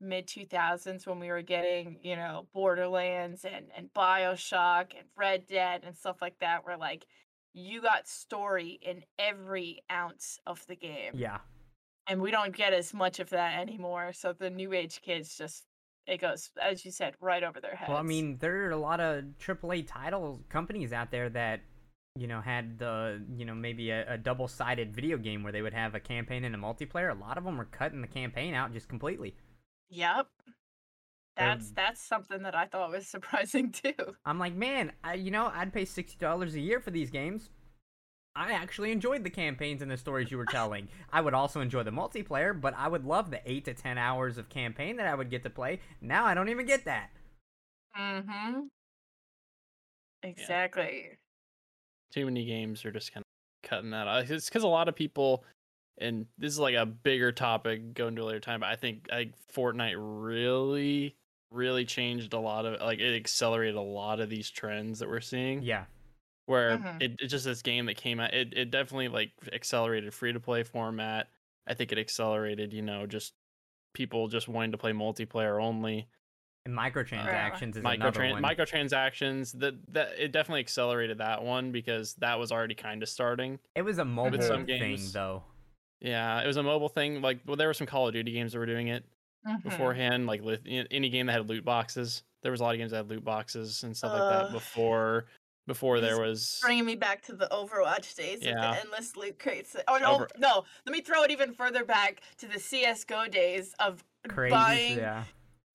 mid 2000s when we were getting, you know, Borderlands and and BioShock and Red Dead and stuff like that where like you got story in every ounce of the game. Yeah. And we don't get as much of that anymore. So the new age kids just it goes as you said right over their heads. Well, I mean, there are a lot of AAA title companies out there that you know, had the, you know, maybe a, a double sided video game where they would have a campaign and a multiplayer, a lot of them were cutting the campaign out just completely. Yep. They're- That's that's something that I thought was surprising too. I'm like, man, I, you know, I'd pay $60 a year for these games. I actually enjoyed the campaigns and the stories you were telling. I would also enjoy the multiplayer, but I would love the 8 to 10 hours of campaign that I would get to play. Now I don't even get that. Mm-hmm. Exactly. Too many games are just kind of cutting that out. It's because a lot of people, and this is like a bigger topic going to a later time, but I think like Fortnite really, really changed a lot of like it accelerated a lot of these trends that we're seeing. Yeah. where Mhm. it, it's just this game that came out it, it definitely like accelerated free to play format i think it accelerated you know just people just wanting to play multiplayer only And microtransactions is another Microtran- one. microtransactions that that it definitely accelerated that one because that was already kind of starting it was a mobile some thing, games- though. yeah it was a mobile thing like well there were some call of duty games that were doing it Mhm. beforehand like with any game that had loot boxes there was a lot of games that had loot boxes and stuff like that before before there was bringing me back to the Overwatch days of Yeah. the endless loot crates. Oh no, Over- no! Let me throw it even further back to the CS:GO days of Crazy. buying Yeah.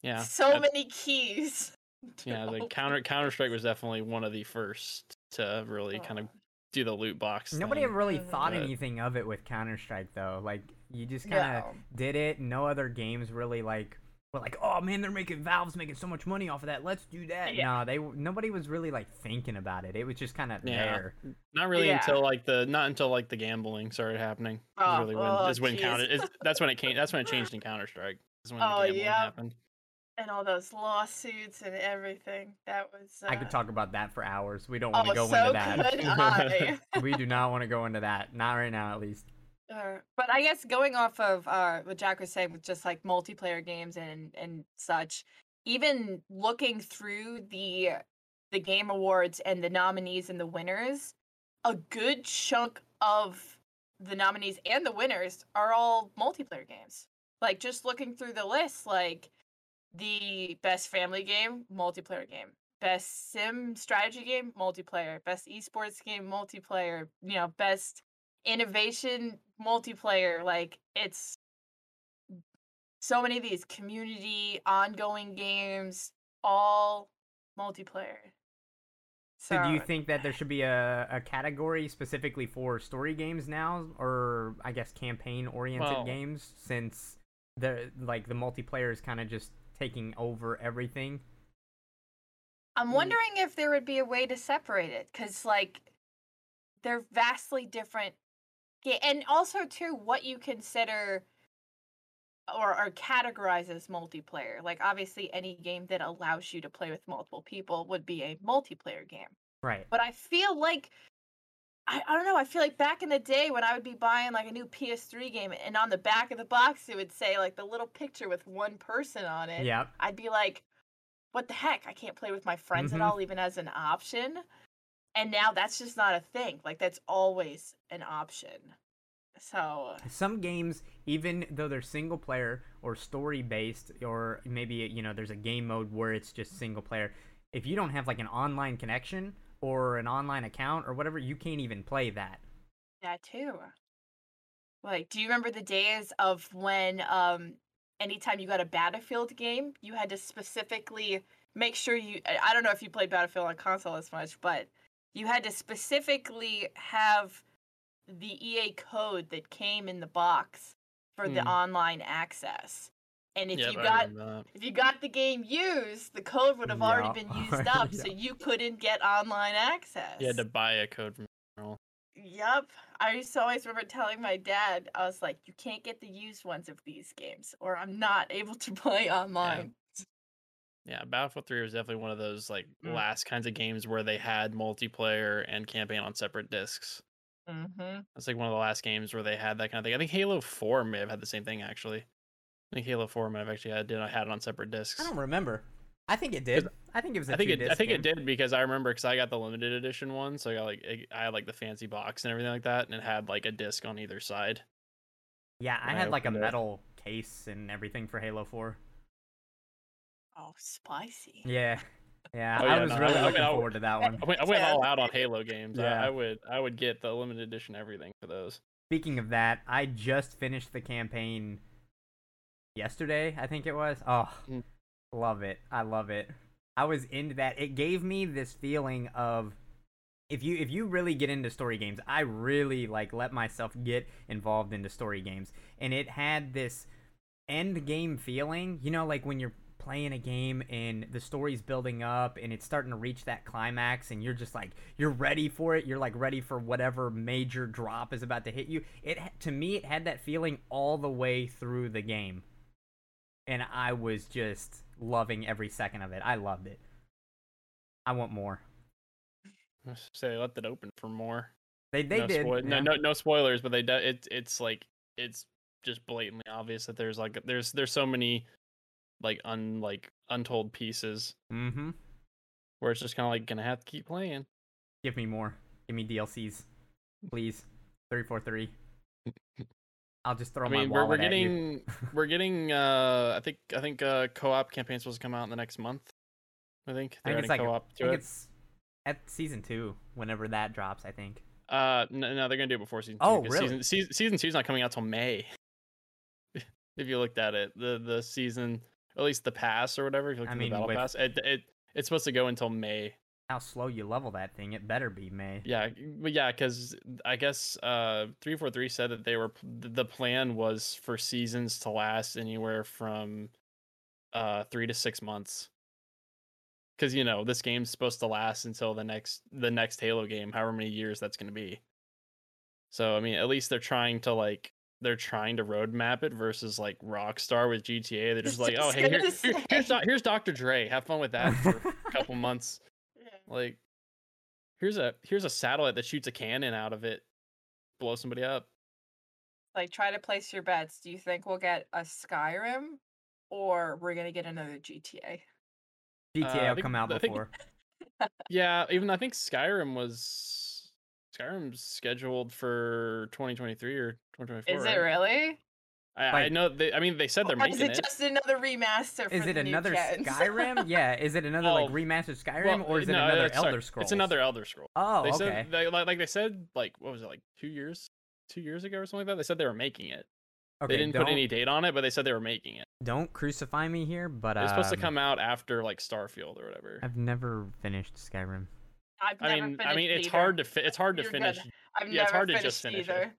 yeah so uh, many keys. yeah the counter counter strike was definitely one of the first to really kind of Oh. Do the loot box Nobody thing. ever really Mhm. thought But- anything of it with Counter Strike though. Like you just kind of No. did it. No other games really like were like, oh man, they're making Valve's making so much money off of that. Let's do that. Yeah. No, they nobody was really like thinking about it. It was just kind of Yeah. there. not really Yeah. until like the not until like the gambling started happening is Oh, really when oh, is when jeez. counter is that's when it came that's when it changed in counter strike is when Oh, the gambling yeah. happened and all those lawsuits and everything. That was. Uh, I could talk about that for hours. We don't want Oh, to go so into that. we do not want to go into that. Not right now, at least. Uh, but I guess going off of uh, what Jack was saying with just like multiplayer games and and such, even looking through the the game awards and the nominees and the winners, a good chunk of the nominees and the winners are all multiplayer games. Like just looking through the list, like the best family game, multiplayer game. Best sim strategy game, multiplayer. Best esports game, multiplayer. You know, best innovation multiplayer like it's so many of these community ongoing games all multiplayer So, do you think that there should be a, a category specifically for story games now, or I guess campaign oriented Well- games, since the like the multiplayer is kind of just taking over everything? i'm mm. wondering if there would be a way to separate it because like they're vastly different and also too what you consider or, or categorize as multiplayer like obviously any game that allows you to play with multiple people would be a multiplayer game Right. but I feel like I, I don't know. I feel like back in the day when I would be buying like a new PS3 game and on the back of the box it would say like the little picture with one person on it. Yeah. I'd be like, what the heck? I can't play with my friends Mhm. at all, even as an option. And now that's just not a thing. Like that's always an option. So Some games, even though they're single player or story based, or maybe you know there's a game mode where it's just single player. If you don't have like an online connection or an online account or whatever, you can't even play that. that too. Like, do you remember the days of when um anytime you got a Battlefield game, you had to specifically make sure you I don't know if you played Battlefield on console as much, but you had to specifically have the EA code that came in the box for the Hmm. online access. And if Yep, you got if you got the game used, the code would have already been used up, so you couldn't get online access. you had to buy a code from Yep. I used to always remember telling my dad, I was like, you can't get the used ones of these games, or I'm not able to play online. yeah battlefield 3 was definitely one of those like Mm. last kinds of games where they had multiplayer and campaign on separate discs Mm-hmm. That's like one of the last games where they had that kind of thing. I think Halo 4 may have had the same thing actually. I think Halo 4 might have actually had did had it on separate discs. I don't remember. I think it did. I think it was. I I think it I think it did because I remember because I got the limited edition one, so I got like I had like the fancy box and everything like that, and it had like a disc on either side. Yeah, I when I had like a opened it. metal case and everything for Halo 4. Oh, spicy. Yeah. Yeah, Oh, I was no, really I looking I- forward to that one. I went, I went all out on Halo games. I- Yeah. I, would I would get the limited edition everything for those. Speaking of that, I just finished the campaign yesterday, I think it was. Oh, Mm. love it. I love it. I was into that. It gave me this feeling of if you if you really get into story games, I really like let myself get involved into story games. And it had this end game feeling, you know, like when you're playing a game and the story's building up and it's starting to reach that climax and you're just like you're ready for it you're like ready for whatever major drop is about to hit you it to me it had that feeling all the way through the game and i was just loving every second of it. I loved it. I want more. Say they left it open for more. they they no, did spoi- no, no no spoilers, but they do, it it's like it's just blatantly obvious that there's like there's there's so many like un like untold pieces mm-hmm. where it's just kind of like gonna have to keep playing. give me more. Give me dlcs please. 343 i'll just throw I mean, my we're, we're wallet at you. getting we're getting uh I think I think uh co-op campaign's supposed to come out in the next month. I think I they're think it's like co-op I think it. it's at season two whenever that drops. I think. Uh, no, no, they're gonna do it before season. Oh, two, 'cause really? Season, season season two's not coming out till May. if you looked at it, the the season, at least the pass or whatever, if you look I at mean, the battle with- pass, it, it it's supposed to go until May. How slow you level that thing? It better be May. Yeah, but yeah, because I guess uh three four three said that they were the plan was for seasons to last anywhere from uh three to six months. Because you know this game's supposed to last until the next the next Halo game, however many years that's going to be. So I mean, at least they're trying to like they're trying to roadmap it versus like Rockstar with GTA. They're just like, oh hey, here, here- here's here's Dr. Dre. Have fun with that for a couple months. Like, here's a here's a satellite that shoots a cannon out of it, blow somebody up. Like, try to place your bets. Do you think we'll get a Skyrim, or we're gonna get another GTA? GTA Uh, will come out I think- before. Yeah, even I think Skyrim was Skyrim's scheduled for 2023 or 2024. Is it really? I, I know they. I mean, they said they're Or is making it it. just another remaster? For Is it the another gens? Skyrim? yeah. Is it another like Oh, remastered Skyrim Well, or is it no, another it's- Elder Scroll? It's another Elder Scroll. Oh, they okay. said they like, like they said like what was it like two years two years ago or something like that. They said they were making it. okay. they didn't put any date on it, but they said they were making it. Don't crucify me here, but it's was supposed to um, come out after like Starfield or whatever. I've never finished Skyrim. I've I never mean, I mean, it's either. hard to fi- it's hard to You're good. finish. I've yeah, it's never hard to just finish it.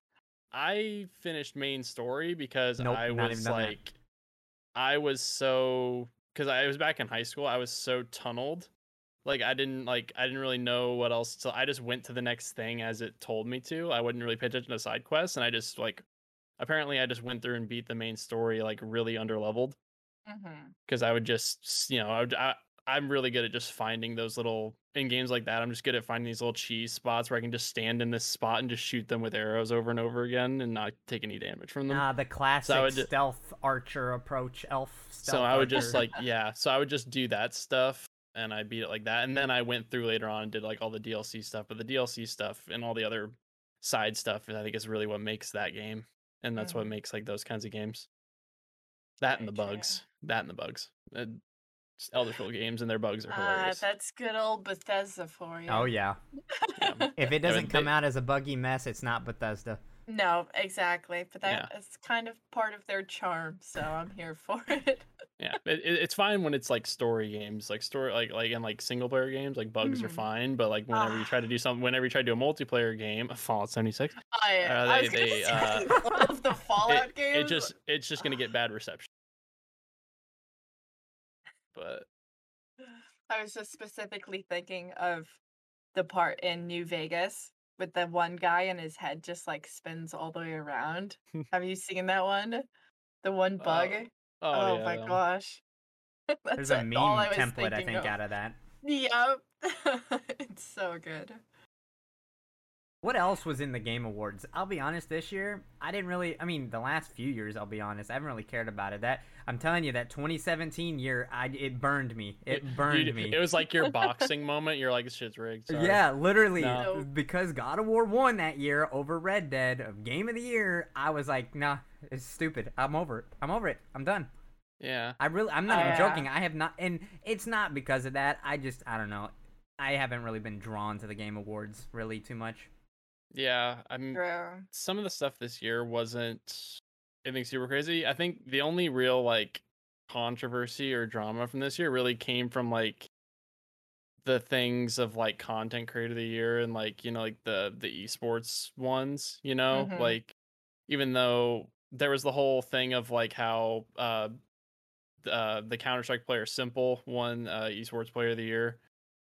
Either. I finished main story because Nope, I was even done that. like, I was so because I was back in high school. I was so tunneled, like I didn't like I didn't really know what else. So I just went to the next thing as it told me to. I wouldn't really pay attention to side quests, and I just like apparently I just went through and beat the main story like really under leveled Mhm. because I would just you know I, would, I I'm really good at just finding those little in games like that. I'm just good at finding these little cheese spots where I can just stand in this spot and just shoot them with arrows over and over again and not take any damage from them. Ah, the classic would ju- stealth archer approach, elf stealth so I would just like yeah, so I would just do that stuff and I beat it like that. And then I went through later on and did like all the DLC stuff, but the DLC stuff and all the other side stuff I think is really what makes that game. And that's what Mhm. makes like those kinds of games. That and the bugs. That and the bugs. Uh, Elder Scroll games and their bugs are Ah, hilarious. that's good old Bethesda for you. Oh yeah. Yeah. If it doesn't but come they- out as a buggy mess, it's not Bethesda. no, exactly. But Yeah. that is kind of part of their charm, so I'm here for it. Yeah, it, it- it's fine when it's like story games, like story, like like in like single player games, like bugs are Mhm. fine. But like whenever you Ah. try to do something, whenever you try to do a multiplayer game, Fallout seventy six, I, Uh, I was they- gonna say, uh, all of the Fallout it, games. it just it's just gonna get bad reception. But I was just specifically thinking of the part in New Vegas with the one guy and his head just like spins all the way around. Have you seen that one? The one bug? oh, Oh, oh yeah, my gosh. That's There's a meme template I think of. out of that. Yep. it's so good. What else was in the Game Awards? I'll be honest, this year I didn't really. I mean, the last few years, I'll be honest, I haven't really cared about it. That I'm telling you, that 2017 year, I it burned me. It You- burned you- me. It was like your boxing moment. You're like, this shit's rigged. sorry." Yeah, literally, No. because God of War won that year over Red Dead of Game of the Year. I was like, nah, it's stupid. I'm over it. I'm over it. I'm done. Yeah. I really, I'm not Oh, even joking. I have not, and it's not because of that. I just, I don't know. I haven't really been drawn to the Game Awards really too much. Yeah. I'm True. some of the stuff this year wasn't anything super crazy. I think the only real like controversy or drama from this year really came from like the things of like content creator of the year and like you know like the the esports ones you know Mhm. like even though there was the whole thing of like how uh uh the counter-strike player s1mple won uh esports player of the year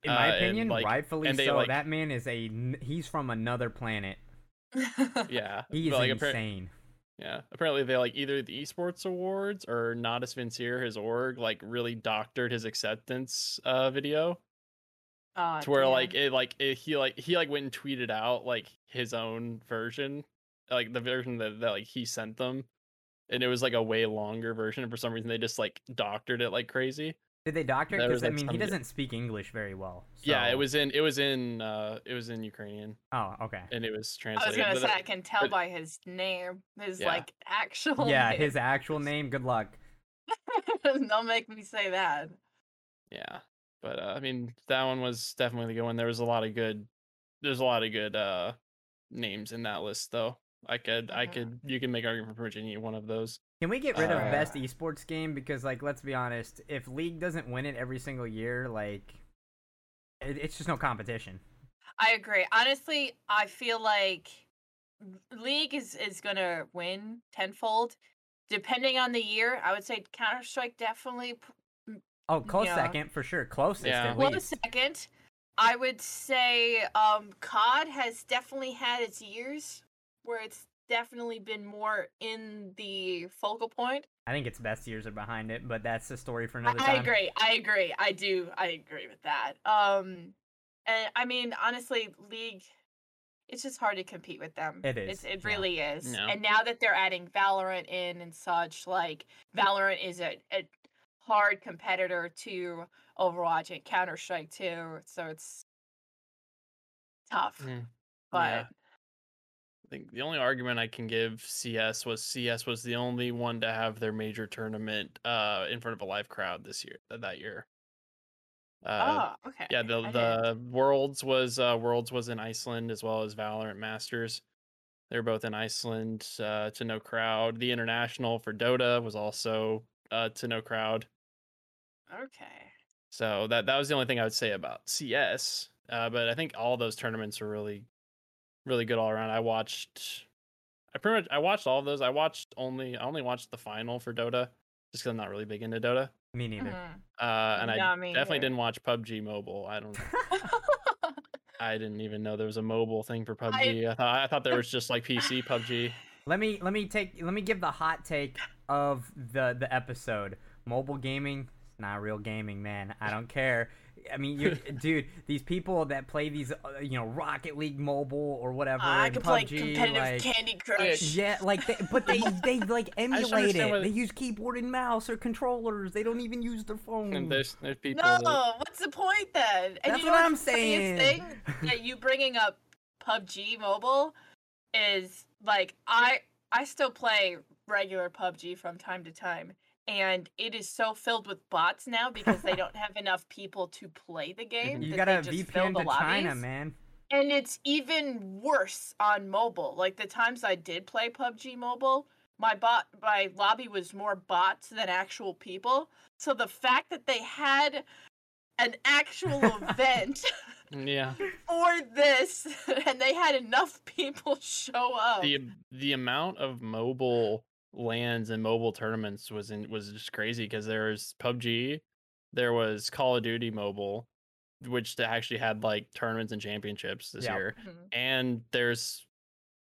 In my Uh, and, opinion, like- rightfully and they, so. like- that man is a he's from another planet. yeah He is but, like, insane. Yeah, apparently they like either the esports awards or Natus Vincere, his org, like really doctored his acceptance uh video Aw, to where damn. like it like it, he like he like went and tweeted out like his own version, like the version that, that like he sent them, and it was like a way longer version. And for some reason, they just like doctored it like crazy. Did they doctor? there Because I like, mean, he doesn't speak English very well. Yeah, it was in it was in uh it was in Ukrainian Oh, okay. and it was translated. I was gonna but say I can tell but- by his name, his Yeah. like actual. Yeah, name. his actual name. Good luck. Don't make me say that. Yeah, but uh, I mean that one was definitely the good one. There was a lot of good. There's a lot of good uh names in that list though. I could I Mhm. could you can make argument for pretty any one of those. Can we get rid of Uh, best esports game? Because like, let's be honest, if League doesn't win it every single year, like, it, it's just no competition. I agree. Honestly, I feel like League is is gonna win tenfold. Depending on the year, I would say Counter Strike definitely Oh, close Yeah. second for sure. Closest Yeah. at close second. I would say um COD has definitely had its years where it's definitely been more in the focal point. I think its best years are behind it, but that's a story for another I time. agree. I agree. I do. I agree with that. Um, and I mean, honestly, League, it's just hard to compete with them. It It's, it yeah. really is. Yeah. And now that they're adding Valorant in and such, like Valorant is a, a hard competitor to Overwatch and Counter Strike too. So it's tough. Mm, But yeah. I think the only argument I can give CS was CS was the only one to have their major tournament uh in front of a live crowd this year that year. Uh, oh, okay. yeah, the I the Worlds was uh Worlds was in Iceland as well as Valorant Masters. They were both in Iceland uh, to no crowd. The international for Dota was also uh, to no crowd. okay. So that that was the only thing I would say about CS. Uh, but I think all those tournaments are really, really good all around. I watched, I pretty much I watched all of those. I watched only I only watched the final for Dota just because I'm not really big into Dota. Me neither. Mhm. Uh, and I Not me definitely either. didn't watch PUBG Mobile. I don't. I didn't even know there was a mobile thing for PUBG. I, thought I thought there was just like PC PUBG. Let me let me take let me give the hot take of the the episode. Mobile gaming, it's not real gaming, man. I don't care. I mean, you, dude, these people that play these, uh, you know, Rocket League Mobile or whatever, I and could play PUBG, competitive like, Candy Crush. yeah, like, they, but they they like emulate it. why- They use keyboard and mouse or controllers. They don't even use their phone. And there's there's people. No, that- what's the point then? And That's you know what I'm the saying. Thing that you bringing up PUBG Mobile is like I I still play regular PUBG from time to time, and it is so filled with bots now because they don't have enough people to play the game. Mm-hmm. you gotta they just fill VPN the to China, man. And it's even worse on mobile. Like the times I did play PUBG Mobile, my bot my lobby was more bots than actual people. So the fact that they had an actual event yeah. for this and they had enough people show up. the the amount of mobile LANs and mobile tournaments was in was just crazy because there was PUBG, there was Call of Duty Mobile, which actually had like tournaments and championships this Yeah. year, Mhm. and there's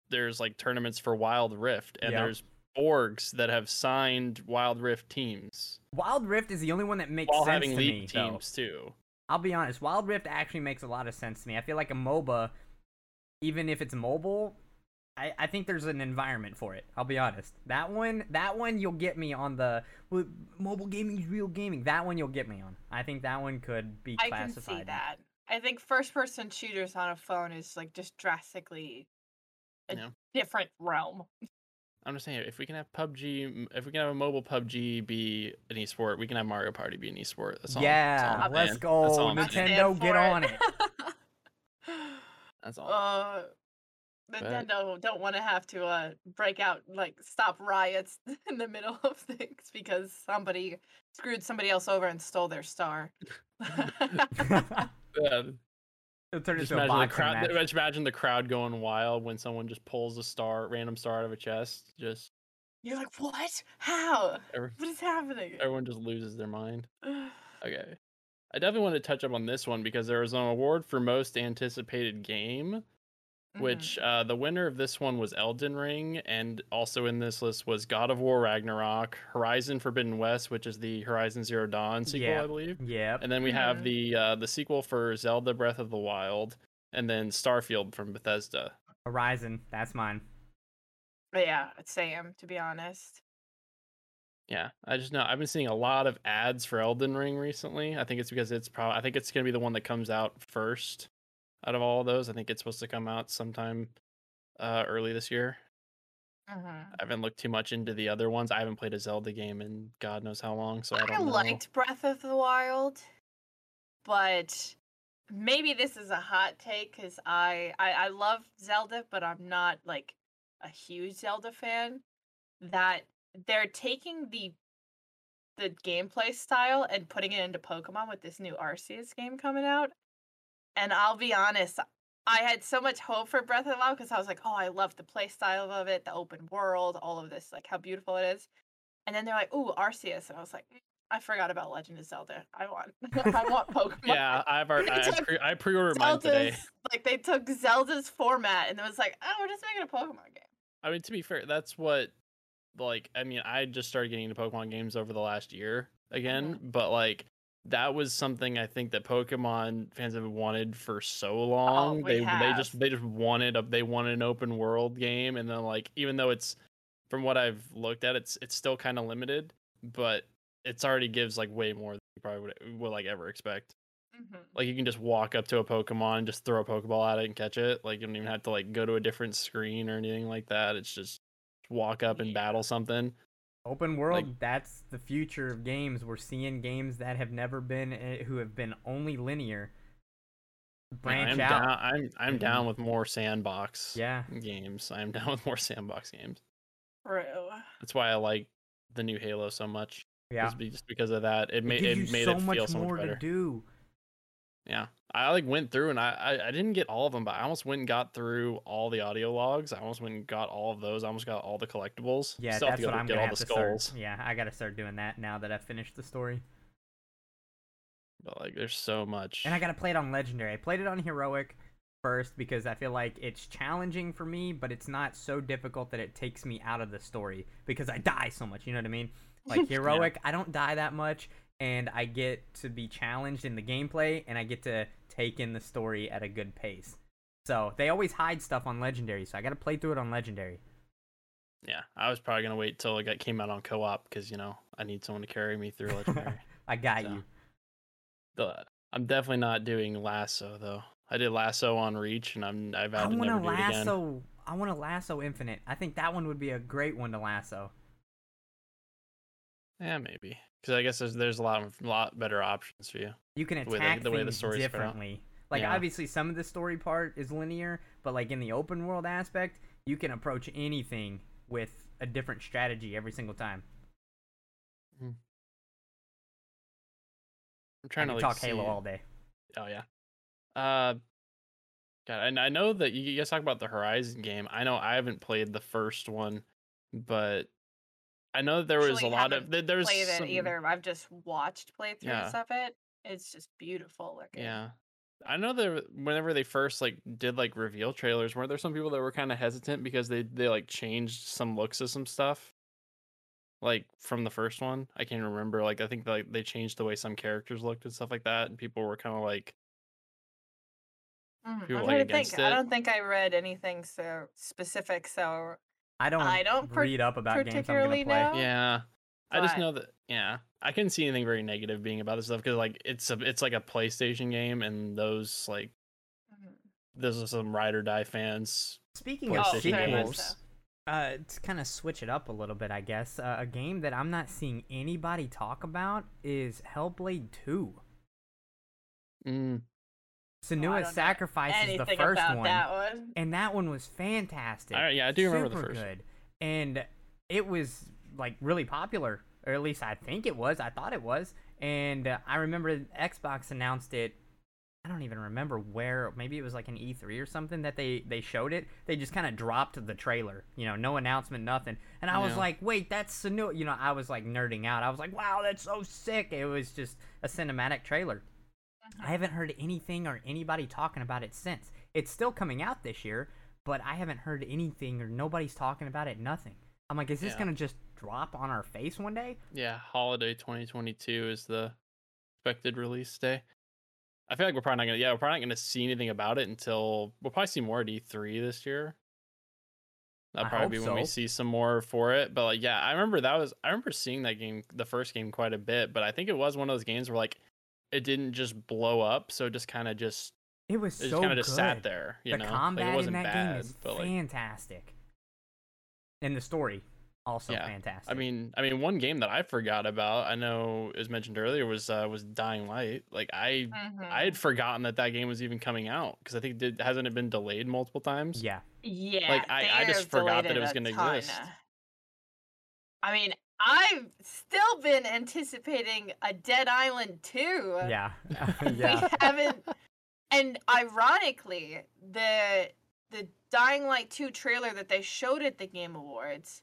there's like tournaments for Wild Rift, and Yeah. there's orgs that have signed Wild Rift teams Wild Rift is the only one that makes while sense having to league me. though. teams too. I'll be honest, Wild Rift actually makes a lot of sense to me. I feel like a MOBA, even if it's mobile, I, I think there's an environment for it. I'll be honest. That one, that one you'll get me on the well, mobile gaming's real gaming. That one you'll get me on. I think that one could be I can classified. see that. I think first person shooters on a phone is like just drastically a Yeah. different realm. I'm just saying, if we can have PUBG, if we can have a mobile PUBG be an esport, we can have Mario Party be an esport. That's all. that's all yeah, let's saying. go. That's all I'm I'm saying. Nintendo, get for on it. That's all. Uh, Nintendo don't want to have to uh break out like stop riots in the middle of things because somebody screwed somebody else over and stole their star. Yeah, It'll turn just into a imagine the crowd. match. Just imagine the crowd going wild when someone just pulls a star, random star out of a chest. Just You're like, what? How? every, What is happening? everyone just loses their mind. Okay. I definitely want to touch up on this one because there was an award for most anticipated game, Mhm. which uh, the winner of this one was Elden Ring, and also in this list was God of War Ragnarok, Horizon Forbidden West, which is the Horizon Zero Dawn sequel, Yeah. I believe, Yeah. and then we have Mhm. the uh, the sequel for Zelda Breath of the Wild, and then Starfield from Bethesda. Horizon, that's mine. But yeah, it's Sam, to be honest. Yeah, I just know I've been seeing a lot of ads for Elden Ring recently. I think it's because it's probably I think it's gonna be the one that comes out first out of all of those. I think it's supposed to come out sometime uh, early this year. Mhm. I haven't looked too much into the other ones. I haven't played a Zelda game in God knows how long, so I I, don't know. liked Breath of the Wild, but maybe this is a hot take because I, I I love Zelda, but I'm not like a huge Zelda fan. That they're taking the the gameplay style and putting it into Pokemon with this new Arceus game coming out. And I'll be honest, I had so much hope for Breath of the Wild because I was like, oh, I love the play style of it, the open world, all of this, like how beautiful it is. And then they're like, ooh, Arceus. And I was like, "Mm, I forgot about Legend of Zelda. I want I want Pokemon. Yeah, I've already I, pre- I pre-ordered mine today. Like they took Zelda's format and it was like, oh, we're just making a Pokemon game. I mean, to be fair, that's what like I mean, I just started getting into Pokemon games over the last year again, but like that was something I think that Pokemon fans have wanted for so long. Oh, they they just they just wanted a they wanted an open world game and then like even though it's from what I've looked at it's it's still kind of limited, but it's already gives like way more than you probably would, would like ever expect. Mhm. Like you can just walk up to a Pokemon, and just throw a Pokeball at it and catch it. Like you don't even have to like go to a different screen or anything like that. It's just walk up and Yeah. battle something. Open world, that's the future of games. We're seeing games that have never been, uh, who have been only linear, branch I'm out. down. I'm I'm and- down with more sandbox Yeah, games. I'm down with more sandbox games. True. That's why I like the new Halo so much. yeah. Just, because of that, it It made gives it made so it much feel so more much better. to do. Yeah, I like went through and I, I I didn't get all of them, but I almost went and got through all the audio logs. I almost went and got all of those. I almost got all the collectibles. Yeah, Still that's to what I'm get gonna all have the to start. Yeah, I gotta start doing that now that I've finished the story. But like, there's so much. And I gotta play it on legendary. I played it on heroic first because I feel like it's challenging for me, but it's not so difficult that it takes me out of the story because I die so much. You know what I mean? Like heroic, I don't die that much, and I get to be challenged in the gameplay, and I get to take in the story at a good pace. So they always hide stuff on legendary, so I gotta play through it on legendary. Yeah, I was probably gonna wait till it got, came out on co-op because you know I need someone to carry me through legendary. I got So, you. the- I'm definitely not doing LASO though. I did LASO on Reach, and I'm I've I had to want never to do it again. LASO. I want to LASO infinite. I think that one would be a great one to LASO. Yeah, maybe because I guess there's there's a lot of, lot better options for you. You can The way the- attack the way the story's differently. Like Yeah. obviously some of the story part is linear, but like in the open world aspect, you can approach anything with a different strategy every single time. I'm trying to like, talk Halo all day. Oh yeah. Uh, God, and I know that you you guys talk about the Horizon game. I know I haven't played the first one, but I know that there was a lot of there- there's Played some, it either. I've just watched playthroughs Yeah. of it. It's just beautiful looking. Yeah. I know that whenever they first like did like reveal trailers, weren't there some people that were kind of hesitant because they they like changed some looks of some stuff, like from the first one. I can't remember. Like I think like they changed the way some characters looked and stuff like that, and people were kind of like. Mm, people I'm like trying to against think. I don't think I read anything so specific. So I don't, I don't par- read up about games I'm gonna play. know. yeah. I just know that yeah, I couldn't see anything very negative being about this stuff because like it's a it's like a PlayStation game, and those like those are some ride or die fans Speaking of Oh, sequels, so. uh, to kind of switch it up a little bit, I guess, uh, a game that I'm not seeing anybody talk about is Hellblade 2. Mm, Senua's Oh, I Sacrifice is the first about one, that one? and that one was fantastic. I- yeah, I do remember the first one. good, and it was like really popular, or at least I think it was. I thought it was, and uh, I remember Xbox announced it. I don't even remember where. Maybe it was like an E3 or something that they they showed it. They just kind of dropped the trailer, you know, no announcement, nothing. And I was like, wait, that's Senua. You know, I was like nerding out. I was like, wow, that's so sick. It was just a cinematic trailer. I haven't heard anything or anybody talking about it since. It's still coming out this year, but I haven't heard anything or nobody's talking about it. Nothing. I'm like, is this Yeah. gonna just drop on our face one day? yeah, holiday 2022 is the expected release day. I feel like we're probably not gonna. Yeah, we're probably not gonna see anything about it until we'll probably see more at E3 this year. That'll I probably be when we see some more for it. But like, yeah, I remember that was. I remember seeing that game, the first game, quite a bit. But I think it was one of those games where like it didn't just blow up, so it just kind of just It was it so just kind of just good. sat there. You the know, combat like, it wasn't in that bad, game is but like. fantastic, and the story also Yeah, fantastic. I mean, I mean, one game that I forgot about, I know it was mentioned earlier, was uh, was Dying Light. Like I, Mhm. I had forgotten that that game was even coming out because I think did hasn't it been delayed multiple times? yeah, Yeah, Like I- I just forgot that it was gonna exist. I mean, I've still been anticipating a Dead Island 2. yeah, We haven't and ironically, the the Dying Light 2 trailer that they showed at the Game Awards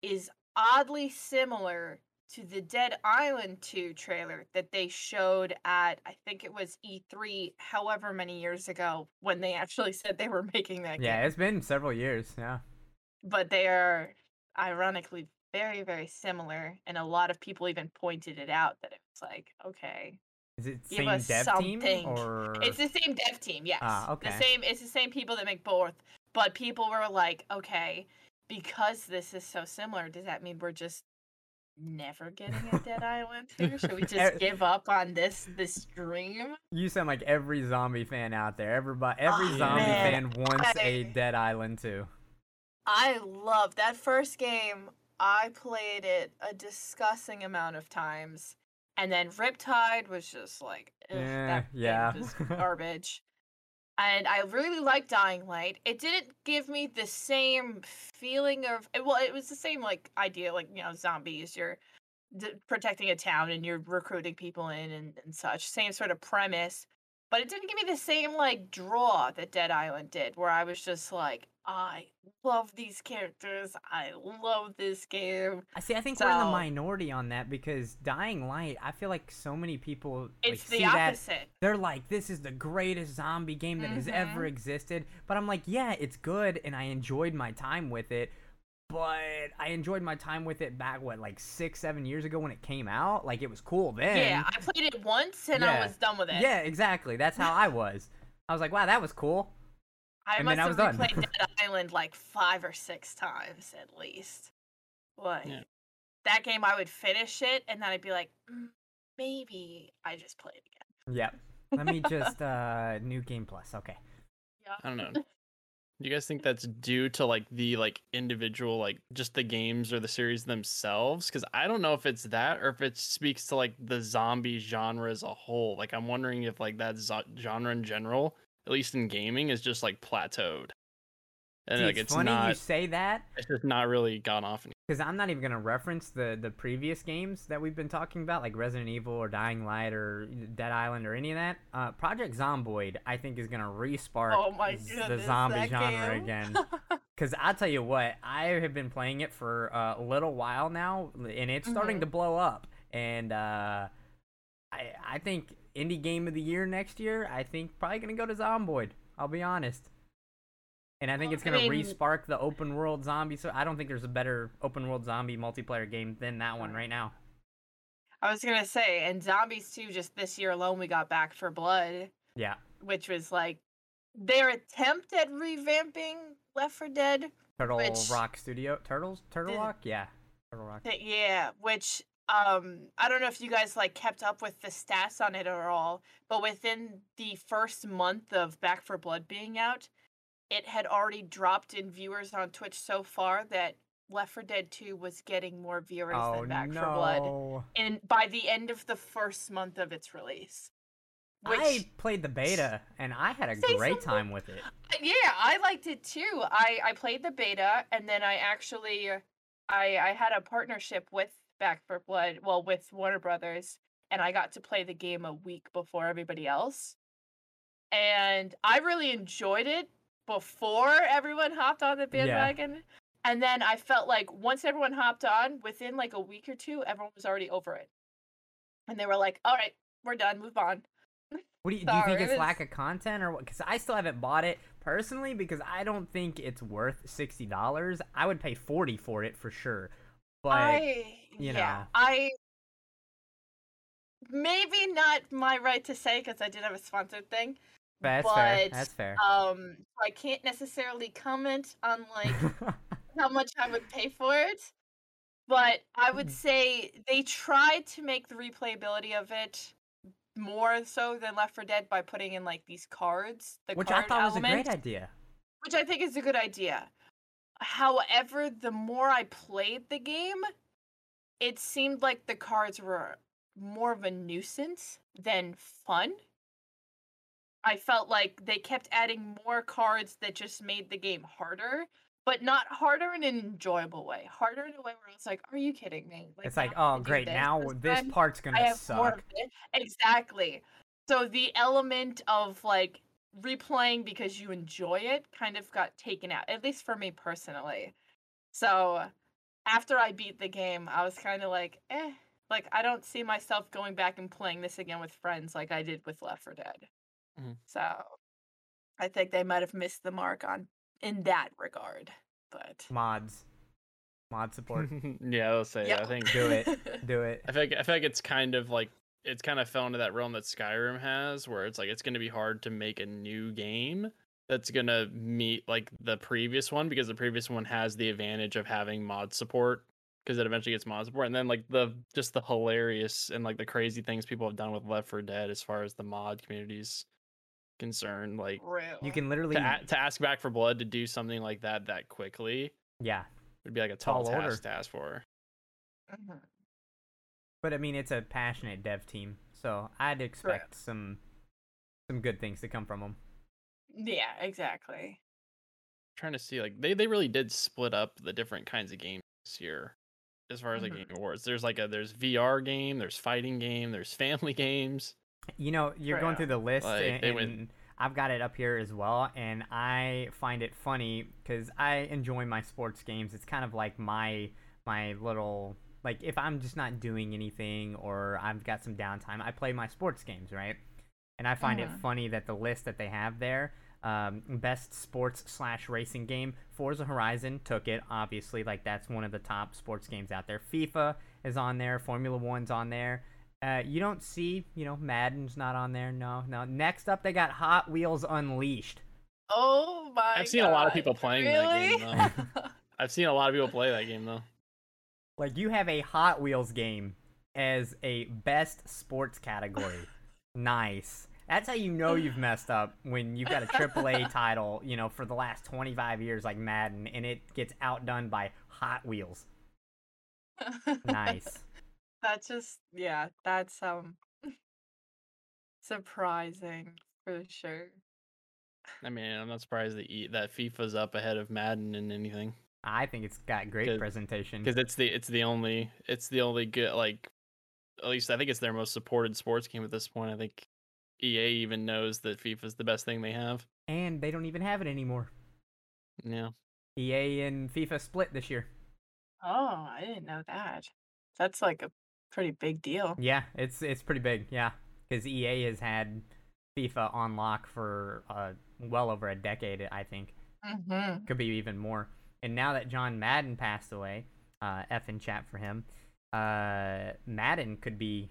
is oddly similar to the Dead Island 2 trailer that they showed at I think it was E3 however many years ago when they actually said they were making that yeah, game. Yeah, it's been several years. Yeah, But they are ironically very very similar and a lot of people even pointed it out that it was like okay is it same dev something. team or It's the same dev team, yes. Ah, okay. The same. It's the same people that make both. But people were like, okay, because this is so similar, does that mean we're just never getting a Dead Island 2? Should we just give up on this this dream? You sound like every zombie fan out there. Everybody, every Oh, zombie man. fan wants a I- Dead Island too. I love that first game. I played it a disgusting amount of times, and then Riptide was just like, Eh, that yeah. is garbage. And I really liked Dying Light. It didn't give me the same feeling of eh, well, it was the same like idea, like you know, zombies. You're d- protecting a town and you're recruiting people in and, and such. Same sort of premise, but it didn't give me the same like draw that Dead Island did, where I was just like, I love these characters. I love this game. I see. I think we're in the minority on that because Dying Light. I feel like so many people like, It's see the that they're like, "This is the greatest zombie game that has ever Mhm. existed." But I'm like, "Yeah, it's good, and I enjoyed my time with it." But I enjoyed my time with it back what like six, seven years ago when it came out. Like it was cool then. yeah, I played it once and I was done with it. Yeah, exactly. That's how I was. I was like, "Wow, that was cool." I and must then I have was done. replayed Dead Island like five or six times at least. Like Yeah. that game, I would finish it and then I'd be like, "Mm, maybe I just play it again. Yep. Let me just uh new game plus. Okay. Yeah. I don't know. Do you guys think that's due to like the like individual like just the games or the series themselves? Because I don't know if it's that or if it speaks to like the zombie genre as a whole. Like I'm wondering if like that zo- genre in general, at least in gaming, is just like plateaued. And See, like it's it's funny you say that it's just not really gone off. any- because I'm not even gonna reference the the previous games that we've been talking about, like Resident Evil or Dying Light or Dead Island or any of that. Uh, Project Zomboid, I think, is gonna respark Oh goodness, the zombie genre game. again. Because I tell you what, I have been playing it for uh, a little while now, and it's starting Mhm. to blow up. And uh, I I think indie game of the year next year. I think probably gonna go to Zomboid. I'll be honest. And I think it's I gonna mean- respark the open world zombie. So I don't think there's a better open world zombie multiplayer game than that one right now. I was gonna say, and Zombies 2, just this year alone, we got Back 4 Blood, Yeah, which was like their attempt at revamping Left 4 Dead. Turtle Which- Rock Studio, Turtles, Turtle Rock, yeah, Turtle Rock. Yeah, which um I don't know if you guys like kept up with the stats on it at all, but within the first month of Back 4 Blood being out, it had already dropped in viewers on Twitch so far that Left 4 Dead 2 was getting more viewers oh than Back no! 4 Blood. And by the end of the first month of its release. I played the beta and I had a great something. time with it. Uh, yeah, I liked it too. I I played the beta and then I actually I I had a partnership with Back 4 Blood, well with Warner Brothers, and I got to play the game a week before everybody else. And I really enjoyed it before everyone hopped on the Yeah. bandwagon. And then I felt like once everyone hopped on, within like a week or two, everyone was already over it. And they were like, "All right, we're done, move on." What do you, do you think it's lack of content or what? Because I still haven't bought it personally because I don't think it's worth sixty dollars. I would pay forty for it for sure. But I you yeah, know. I maybe not my right to say because I did have a sponsored thing. That's but fair. That's fair. um, I can't necessarily comment on like how much I would pay for it. But I would Mm. say they tried to make the replayability of it more so than Left 4 Dead by putting in like these cards, the Which I card thought was a great idea. which I think is a good idea. However, the more I played the game, it seemed like the cards were more of a nuisance than fun. I felt like they kept adding more cards that just made the game harder, but not harder in an enjoyable way. Harder in a way where it's like, "Are you kidding me?" it's like, oh great, this now this this part's gonna suck. Exactly. So the element of like replaying because you enjoy it kind of got taken out, at least for me personally. So after I beat the game, I was kind of like, eh, like I don't see myself going back and playing this again with friends like I did with Left 4 Dead. Mhm. So I think they might have missed the mark on in that regard. But Mods, mod support. yeah, I'll say. Yep. I think Do it. Do it. I feel like I feel like it's kind of like it's kind of fell into that realm that Skyrim has, where it's like it's going to be hard to make a new game that's going to meet like the previous one because the previous one has the advantage of having mod support because it eventually gets mod support, and then like the just the hilarious and like the crazy things people have done with Left 4 Dead as far as the mod communities concerned, like real. You can literally, to, a- to ask Back 4 Blood to do something like that that quickly yeah. would be like a Tall tall order. task to ask for. Mhm. But I mean, it's a passionate dev team, so I'd expect some some good things to come from them. Yeah, exactly. trying to see like they they really did split up the different kinds of games this year as far as like Mhm. game awards there's like a there's vr game there's fighting game there's family games You know, you're going Yeah. through the list, Like, and, they went- and I've got it up here as well, and I find it funny because I enjoy my sports games. It's kind of like my my little like if I'm just not doing anything or I've got some downtime, I play my sports games, right? And I find it Mhm. funny that the list that they have there, um, best sports slash racing game, Forza Horizon took it. Obviously, like that's one of the top sports games out there. FIFA is on there. Formula One's on there. Uh, you don't see, you know, Madden's not on there. No, no. Next up, they got Hot Wheels Unleashed. Oh my I've seen a lot of people playing that game, really? i've seen a lot of people play that game though Like you have a Hot Wheels game as a best sports category. nice. That's how you know you've messed up when you've got a AAA title, you know, for the last 25 years like Madden and it gets outdone by Hot Wheels. Nice. That's just yeah, that's um surprising for sure. i mean i'm not surprised that E- that fifa's up ahead of madden in anything I think it's got great Good. presentation. because it's the it's the only it's the only good like at least i think it's their most supported sports game at this point i think ea even knows that fifa's the best thing they have And they don't even have it anymore. yeah EA and FIFA split this year. Oh, I didn't know that. That's like a pretty big deal. Yeah, it's it's pretty big. Yeah, because EA has had FIFA on lock for uh, well over a decade, I think. Mm-hmm. Could be even more. And now that John Madden passed away, uh, F in chat for him. Uh, Madden could be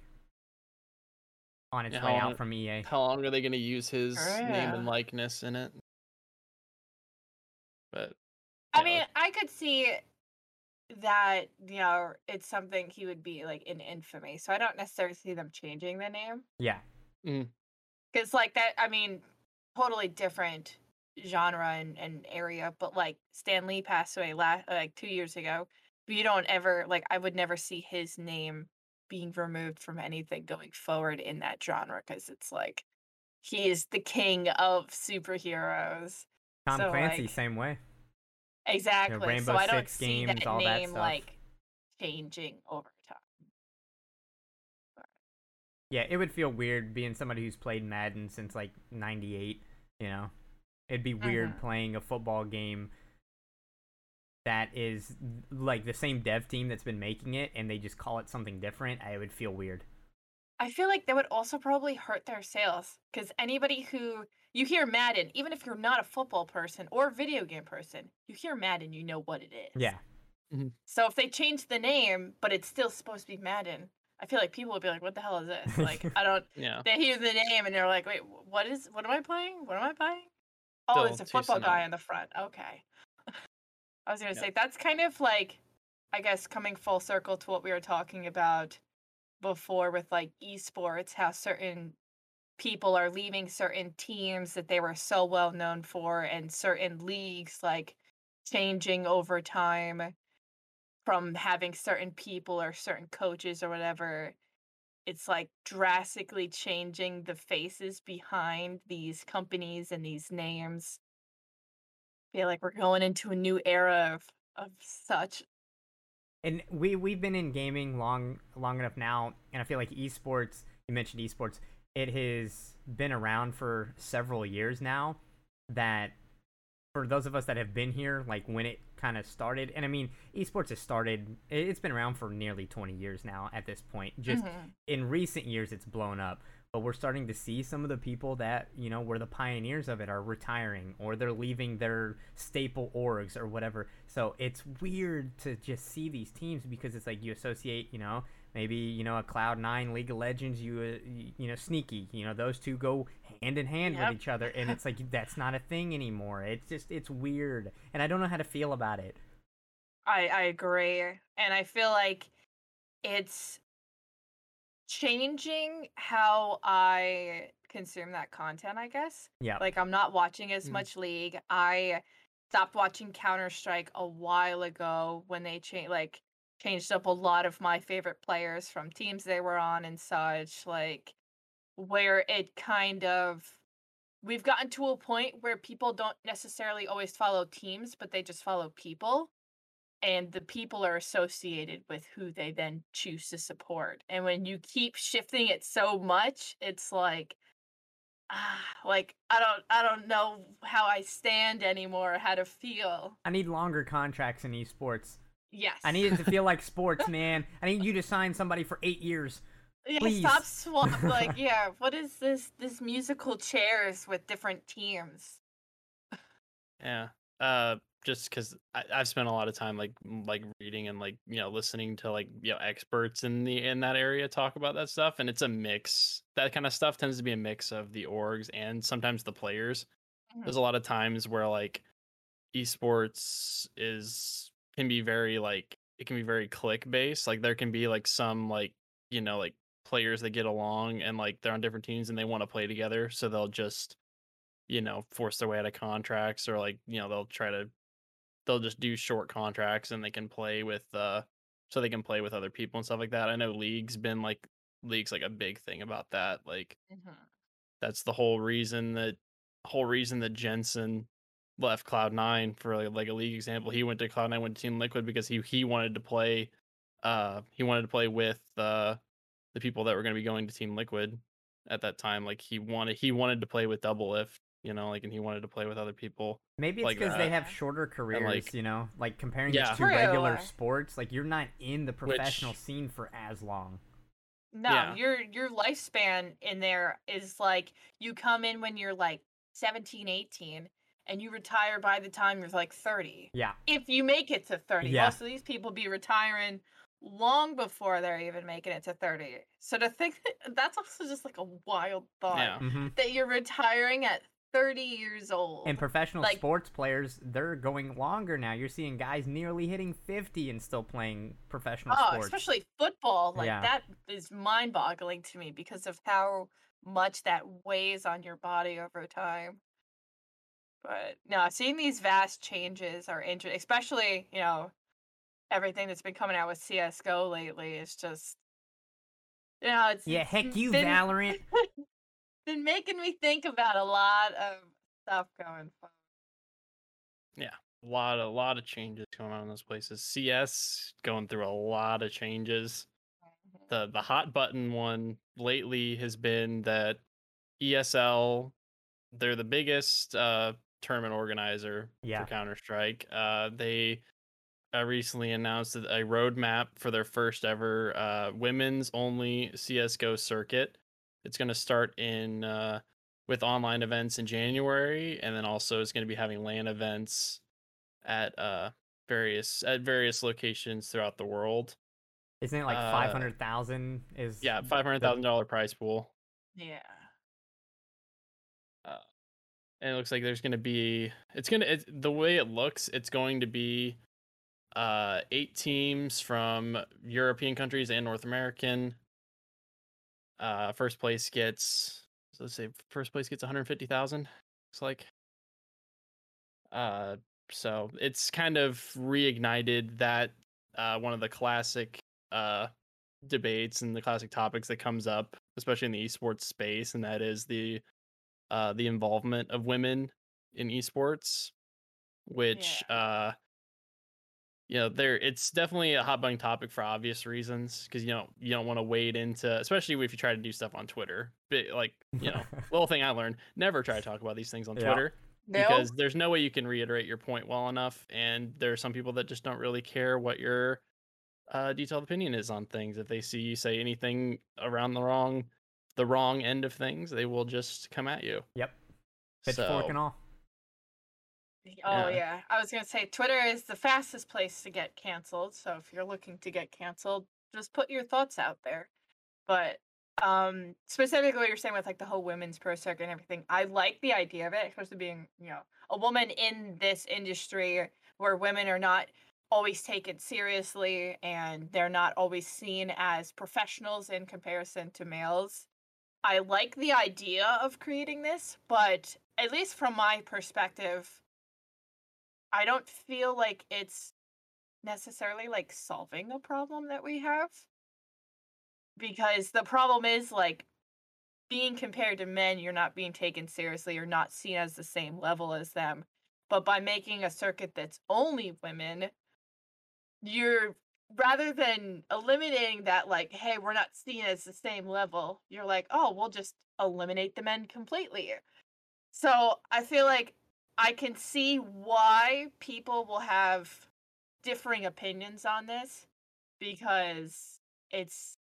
on its Yeah, way out from EA. how long are they going to use his name Yeah. and likeness in it but I Yeah. mean, I could see that, you know, it's something he would be like in infamy. So I don't necessarily see them changing the name. Yeah, mm. Because, like, that, I mean, totally different genre and, and area, but like Stan Lee passed away last like two years ago. But you don't ever like I would never see his name being removed from anything going forward in that genre because it's like he is the king of superheroes. Tom So, Clancy, like- same way. Exactly. Rainbow so I don't Six see games, that all that name stuff. like changing over time. Yeah, it would feel weird being somebody who's played Madden since like '98. You know, it'd be weird Mhm. playing a football game that is like the same dev team that's been making it, and they just call it something different. I would feel weird. I feel like that would also probably hurt their sales because anybody who you hear Madden, even if you're not a football person or video game person, you hear Madden, you know what it is. Yeah, So if they change the name, but it's still supposed to be Madden, I feel like people would be like, "What the hell is this?" Like, I don't. Yeah. They hear the name and they're like, "Wait, what is? What am I playing? What am I playing?" Oh, it's a football guy on the front. Okay. I was gonna Yep. say that's kind of like, I guess, coming full circle to what we were talking about before with like esports, how certain people are leaving certain teams that they were so well known for, and certain leagues like changing over time from having certain people or certain coaches or whatever. It's like drastically changing the faces behind these companies and these names. Feel like we're going into a new era of of such and we we've been in gaming long long enough now, and I feel like esports. You mentioned esports. It has been around for several years now. That for those of us that have been here, like when it kind of started, and I mean, esports has started. it- It's been around for nearly twenty years now. At this point, just Mhm. in recent years it's blown up but we're starting to see some of the people that you know were the pioneers of it are retiring or they're leaving their staple orgs or whatever. So it's weird to just see these teams because it's like you associate you know maybe you know a cloud 9 league of legends you uh, you know sneaky you know those two go hand in hand Yep. with each other and it's like that's not a thing anymore. It's just it's weird and i don't know how to feel about it. I I agree and I feel like it's changing how I consume that content I guess yeah like I'm not watching as Mm. much League. I stopped watching Counter Strike a while ago when they changed like changed up a lot of my favorite players from teams they were on and such. Like where it kind of we've gotten to a point where people don't necessarily always follow teams, but they just follow people. And the people are associated with who they then choose to support. And when you keep shifting it so much, it's like ah, like I don't I don't know how I stand anymore, how to feel. i need longer contracts in esports Yes. i need it to feel like sports man i need you to sign somebody for eight years yeah, please. stop swap like yeah, what is this this musical chairs with different teams? Yeah. Uh, just because I've spent a lot of time like like reading and like you know listening to like you know experts in the in that area talk about that stuff, and it's a mix. That kind of stuff tends to be a mix of the orgs and sometimes the players. Mhm. There's a lot of times where like esports is can be very like it can be very click based. Like there can be like some like you know like players that get along and like they're on different teams and they want to play together, so they'll just you know force their way out of contracts or like you know they'll try to they'll just do short contracts and they can play with uh so they can play with other people and stuff like that. I know league's been like league's like a big thing about that. Like Mhm. that's the whole reason that whole reason that Jensen left Cloud Nine for like, like a league example. He went to Cloud Nine, went to Team Liquid because he he wanted to play uh he wanted to play with uh the people that were going to be going to Team Liquid at that time. Like he wanted he wanted to play with Doublelift, you know, like and he wanted to play with other people. Maybe it's like because they have shorter careers, like- you know, like comparing Yeah. it to regular sports. Like you're not in the professional Which- scene for as long. No, Yeah. your your lifespan in there is like you come in when you're like 17, 18 and you retire by the time you're like 30. Yeah, If you make it to 30. Yeah. Most of these people be retiring long before they're even making it to 30. So to think that that's also just like a wild thought Yeah. hmm that you're retiring at 30 years old. and professional Like- sports players, they're going longer now. You're seeing guys nearly hitting 50 and still playing professional oh, sports. especially football. Like Yeah. that is mind boggling to me because of how much that weighs on your body over time. But no, seeing these vast changes are interesting, especially you know everything that's been coming out with CS:GO lately is just you know it's Yeah, heck you, been, Valorant. been making me think about a lot of stuff going forward. Yeah, a lot, a lot of changes going on in those places. CS going through a lot of changes. the the hot button one lately has been that ESL they're the biggest uh tournament organizer Yeah. for Counter Strike. Uh they uh, recently announced a roadmap for their first ever uh women's only CS:GO circuit. It's going to start in uh with online events in January and then also it's going to be having LAN events at uh various at various locations throughout the world. Isn't it like Uh, five hundred thousand? Is Yeah, five hundred thousand dollar prize pool, Yeah. and it looks like there's going to be. It's gonna. It's, the way it looks, it's going to be, uh, eight teams from European countries and North American. Uh, first place gets. So let's say first place gets one hundred fifty thousand. Looks like. Uh, so it's kind of reignited that uh one of the classic uh debates and the classic topics that comes up, especially in the esports space, and that is the uh the involvement of women in esports, which uh you know there it's definitely a hot button topic for obvious reasons because you know you don't want to wade into especially if you try to do stuff on Twitter. But like you know, little thing I learned: never try to talk about these things on Yeah. Twitter No. because there's no way you can reiterate your point well enough and there are some people that just don't really care what your uh, detailed opinion is on things if they see you say anything around the wrong the wrong end of things they will just come at you Yep. Pitchfork so, and all. Oh Yeah. yeah, I was gonna say Twitter is the fastest place to get canceled. So if you're looking to get canceled, just put your thoughts out there. But um, specifically, what you're saying with like the whole women's pro circuit and everything, I like the idea of it, especially being you know a woman in this industry where women are not always taken seriously and they're not always seen as professionals in comparison to males. I like the idea of creating this, but at least from my perspective, I don't feel like it's necessarily like solving a problem that we have. Because the problem is like being compared to men, you're not being taken seriously, you're not seen as the same level as them. But by making a circuit that's only women, you're rather than eliminating that like hey we're not seen as the same level you're like oh we'll just eliminate the men completely so i feel like i can see why people will have differing opinions on this because it's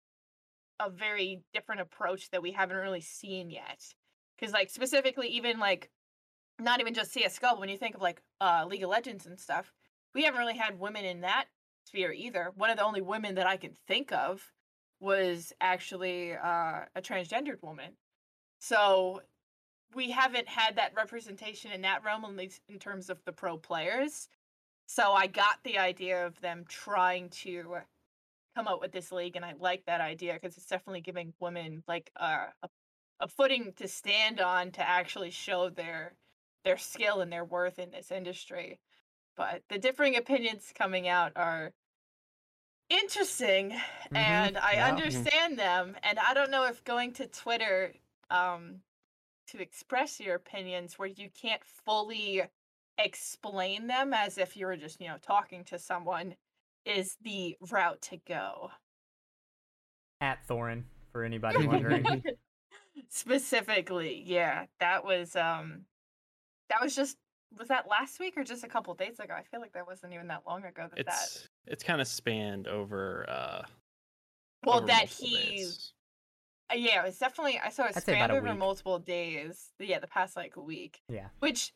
a very different approach that we haven't really seen yet because like specifically even like not even just csgo but when you think of like uh league of legends and stuff we haven't really had women in that sphere either. One of the only women that I can think of was actually uh, a transgendered woman. So we haven't had that representation in that realm, at least in terms of the pro players. So I got the idea of them trying to come up with this league, and I like that idea because it's definitely giving women like uh, a a footing to stand on to actually show their their skill and their worth in this industry but the differing opinions coming out are interesting and i yeah. Mhm. understand them and i don't know if going to twitter um to express your opinions where you can't fully explain them as if you were just you know talking to someone is the route to go At Thorin, for anybody wondering. specifically yeah that was um that was just was that last week or just a couple days ago i feel like that wasn't even that long ago that that it's it's kind of spanned over uh well over that he days. Uh, yeah it was definitely i saw it I'd spanned over week. multiple days yeah the past like a week yeah. which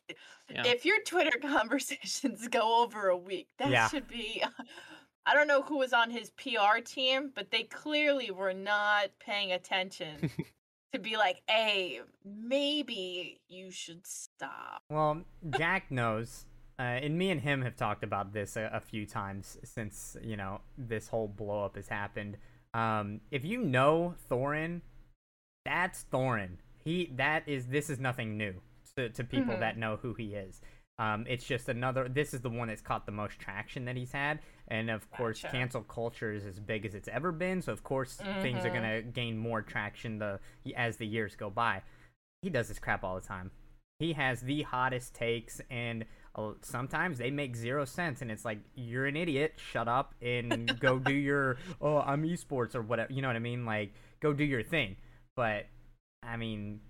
yeah if your twitter conversations go over a week that Yeah. should be i don't know who was on his pr team but they clearly were not paying attention to be like hey maybe you should stop Well, Jack knows. Uh, and me and him have talked about this a, a few times since you know this whole blow up has happened. Um, if you know Thorin, that's Thorin. He that is this is nothing new. to, to people Mhm. that know who he is. Um, it's just another. This is the one that's caught the most traction that he's had, and of course, Gotcha. cancel culture is as big as it's ever been. So of course, things are Mhm. gonna gain more traction the as the years go by. He does this crap all the time. He has the hottest takes, and uh, sometimes they make zero sense. And it's like you're an idiot. Shut up and go do your oh I'm esports or whatever. You know what I mean? Like go do your thing. But I mean,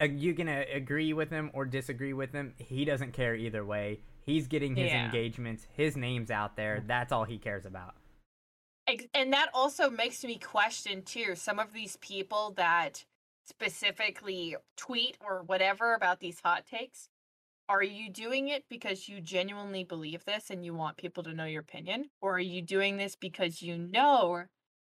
uh, you can uh, agree with him or disagree with him. He doesn't care either way. He's getting his Yeah. engagements. His name's out there. That's all he cares about. And that also makes me question too some of these people that specifically tweet or whatever about these hot takes are you doing it because you genuinely believe this and you want people to know your opinion or are you doing this because you know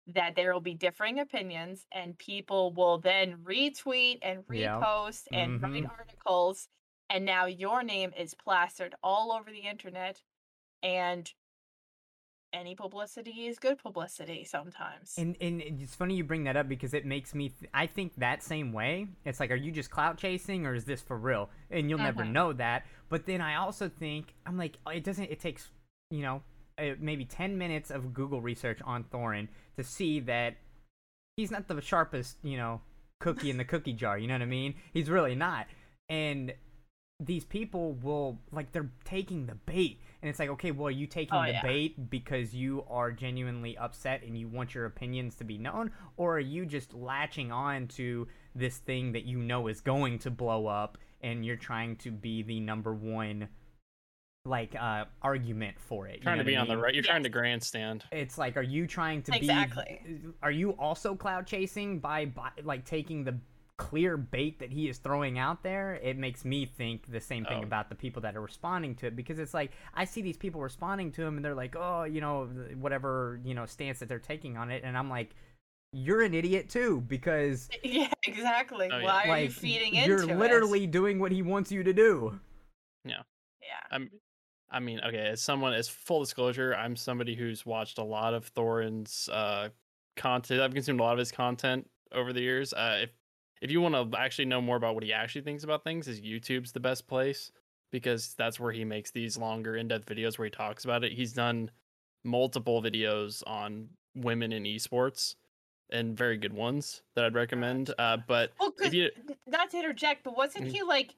that there will be differing opinions and people will then retweet and repost and write Mhm. articles and now your name is plastered all over the internet and any publicity is good publicity sometimes. And and it's funny you bring that up because it makes me. Th- I think that same way. It's like, are you just clout chasing or is this for real? And you'll never Mhm. know that. But then I also think I'm like, oh, it doesn't. It takes you know uh, maybe ten minutes of Google research on Thorin to see that he's not the sharpest you know cookie in the cookie jar. You know what I mean? He's really not. And these people will like they're taking the bait and it's like okay well are you taking Oh, the yeah. bait because you are genuinely upset and you want your opinions to be known or are you just latching on to this thing that you know is going to blow up and you're trying to be the number one like uh argument for it you trying know to what I be on the right. You're trying to grandstand. it's like are you trying to Exactly. be are you also clout chasing by, by like taking the clear bait that he is throwing out there it makes me think the same thing Oh. about the people that are responding to it because it's like i see these people responding to him and they're like oh you know whatever you know stance that they're taking on it and i'm like you're an idiot too because yeah, exactly. Oh, yeah. Why are like you feeding into you're it? literally doing what he wants you to do yeah Yeah. I'm, I mean, okay, as someone, as full disclosure, I'm somebody who's watched a lot of Thorin's uh, content. I've consumed a lot of his content over the years. Uh, if if you want to actually know more about what he actually thinks about things, is YouTube's the best place because that's where he makes these longer, in-depth videos where he talks about it. He's done multiple videos on women in esports and very good ones that I'd recommend. Uh, but Well, if you, not to interject, but wasn't Mhm. he like,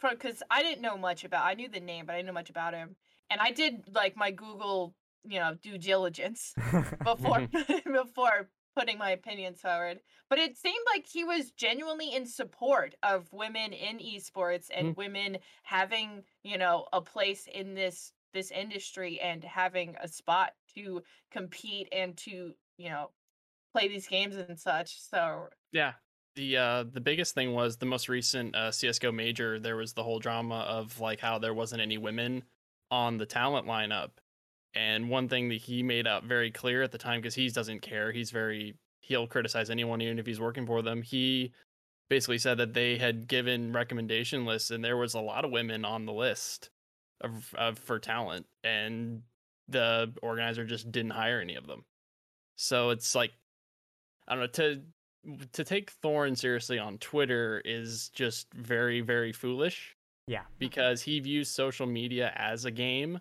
because I didn't know much about. I knew the name, but I didn't know much about him. And I did like my Google, you know, due diligence before mm-hmm. before putting my opinions forward. But it seemed like he was genuinely in support of women in esports and mm-hmm. women having, you know, a place in this this industry and having a spot to compete and to, you know, play these games and such. So Yeah. The uh the biggest thing was the most recent uh CS:GO major there was the whole drama of like how there wasn't any women on the talent lineup. And one thing that he made out very clear at the time cuz he doesn't care, he's very he'll criticize anyone even if he's working for them. He basically said that they had given recommendation lists and there was a lot of women on the list of, of for talent and the organizer just didn't hire any of them. So it's like I don't know to to take Thorin seriously on Twitter is just very very foolish yeah because he views social media as a game.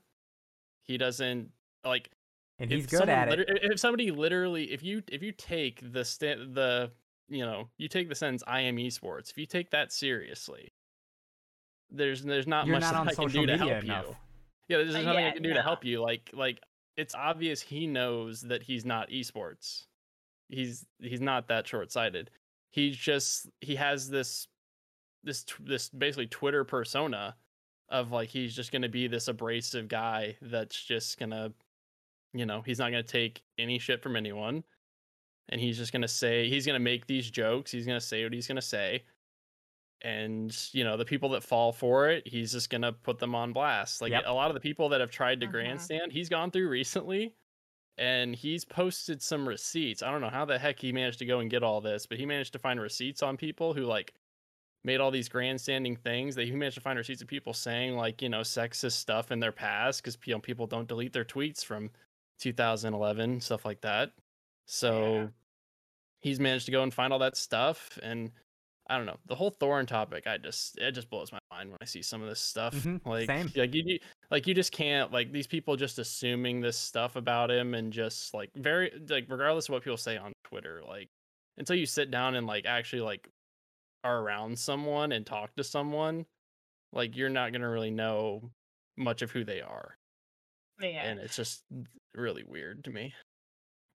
He doesn't like and if he's good at it liter- If somebody literally, if you if you take the sta- the you know you take the sentence "I am esports," if you take that seriously, there's there's not You're much not that on I can do to help enough. you. Yeah, there's Uh, nothing I can do to help you. Like like it's obvious he knows that he's not esports. He's he's not that short sighted. He's just he has this this this basically Twitter persona of like he's just gonna be this abrasive guy that's just gonna you know he's not gonna take any shit from anyone and he's just gonna say he's gonna make these jokes he's gonna say what he's gonna say and you know the people that fall for it he's just gonna put them on blast like Yep. a lot of the people that have tried to Mhm. grandstand he's gone through recently and he's posted some receipts i don't know how the heck he managed to go and get all this but he managed to find receipts on people who like made all these grandstanding things that he managed to find receipts of people saying like you know sexist stuff in their past because you know, people don't delete their tweets from 2011 stuff like that so Yeah. he's managed to go and find all that stuff and I don't know the whole Thorin topic. I just it just blows my mind when I see some of this stuff. Mhm, Like same. like you you- like you just can't like these people just assuming this stuff about him and just like very like regardless of what people say on Twitter, like until you sit down and like actually like are around someone and talk to someone, like you're not gonna really know much of who they are, Yeah. and it's just really weird to me.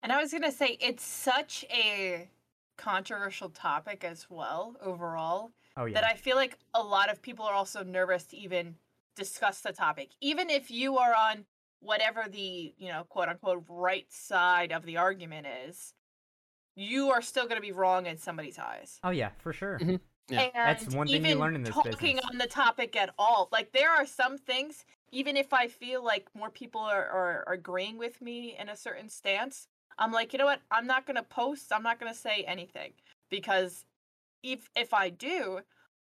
And I was gonna say it's such a controversial topic as well overall Oh yeah. that I feel like a lot of people are also nervous to even discuss the topic, even if you are on whatever the you know quote unquote right side of the argument is. You are still going to be wrong in somebody's eyes. oh yeah, for sure. Mhm. Yeah. And That's one thing you even learn in this talking business. on the topic at all. Like there are some things, even if I feel like more people are, are, are agreeing with me in a certain stance, I'm like, you know what? I'm not gonna post. I'm not gonna say anything because if if I do,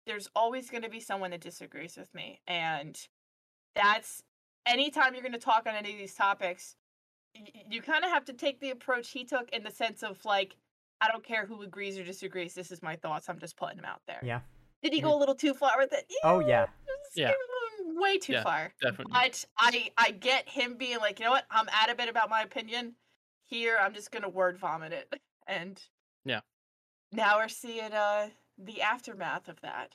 there's always gonna be someone that disagrees with me, and that's anytime you're gonna talk on any of these topics, y- you kind of have to take the approach he took in the sense of like, I don't care who agrees or disagrees. This is my thoughts. I'm just putting them out there. Yeah. Did he go mm-hmm. a little too far with it? Oh yeah. Yeah. Way too Yeah. far. Definitely. But I I get him being like, you know what? I'm adamant about my opinion. Here, I'm just gonna word vomit it. And Yeah. Now we're seeing uh the aftermath of that.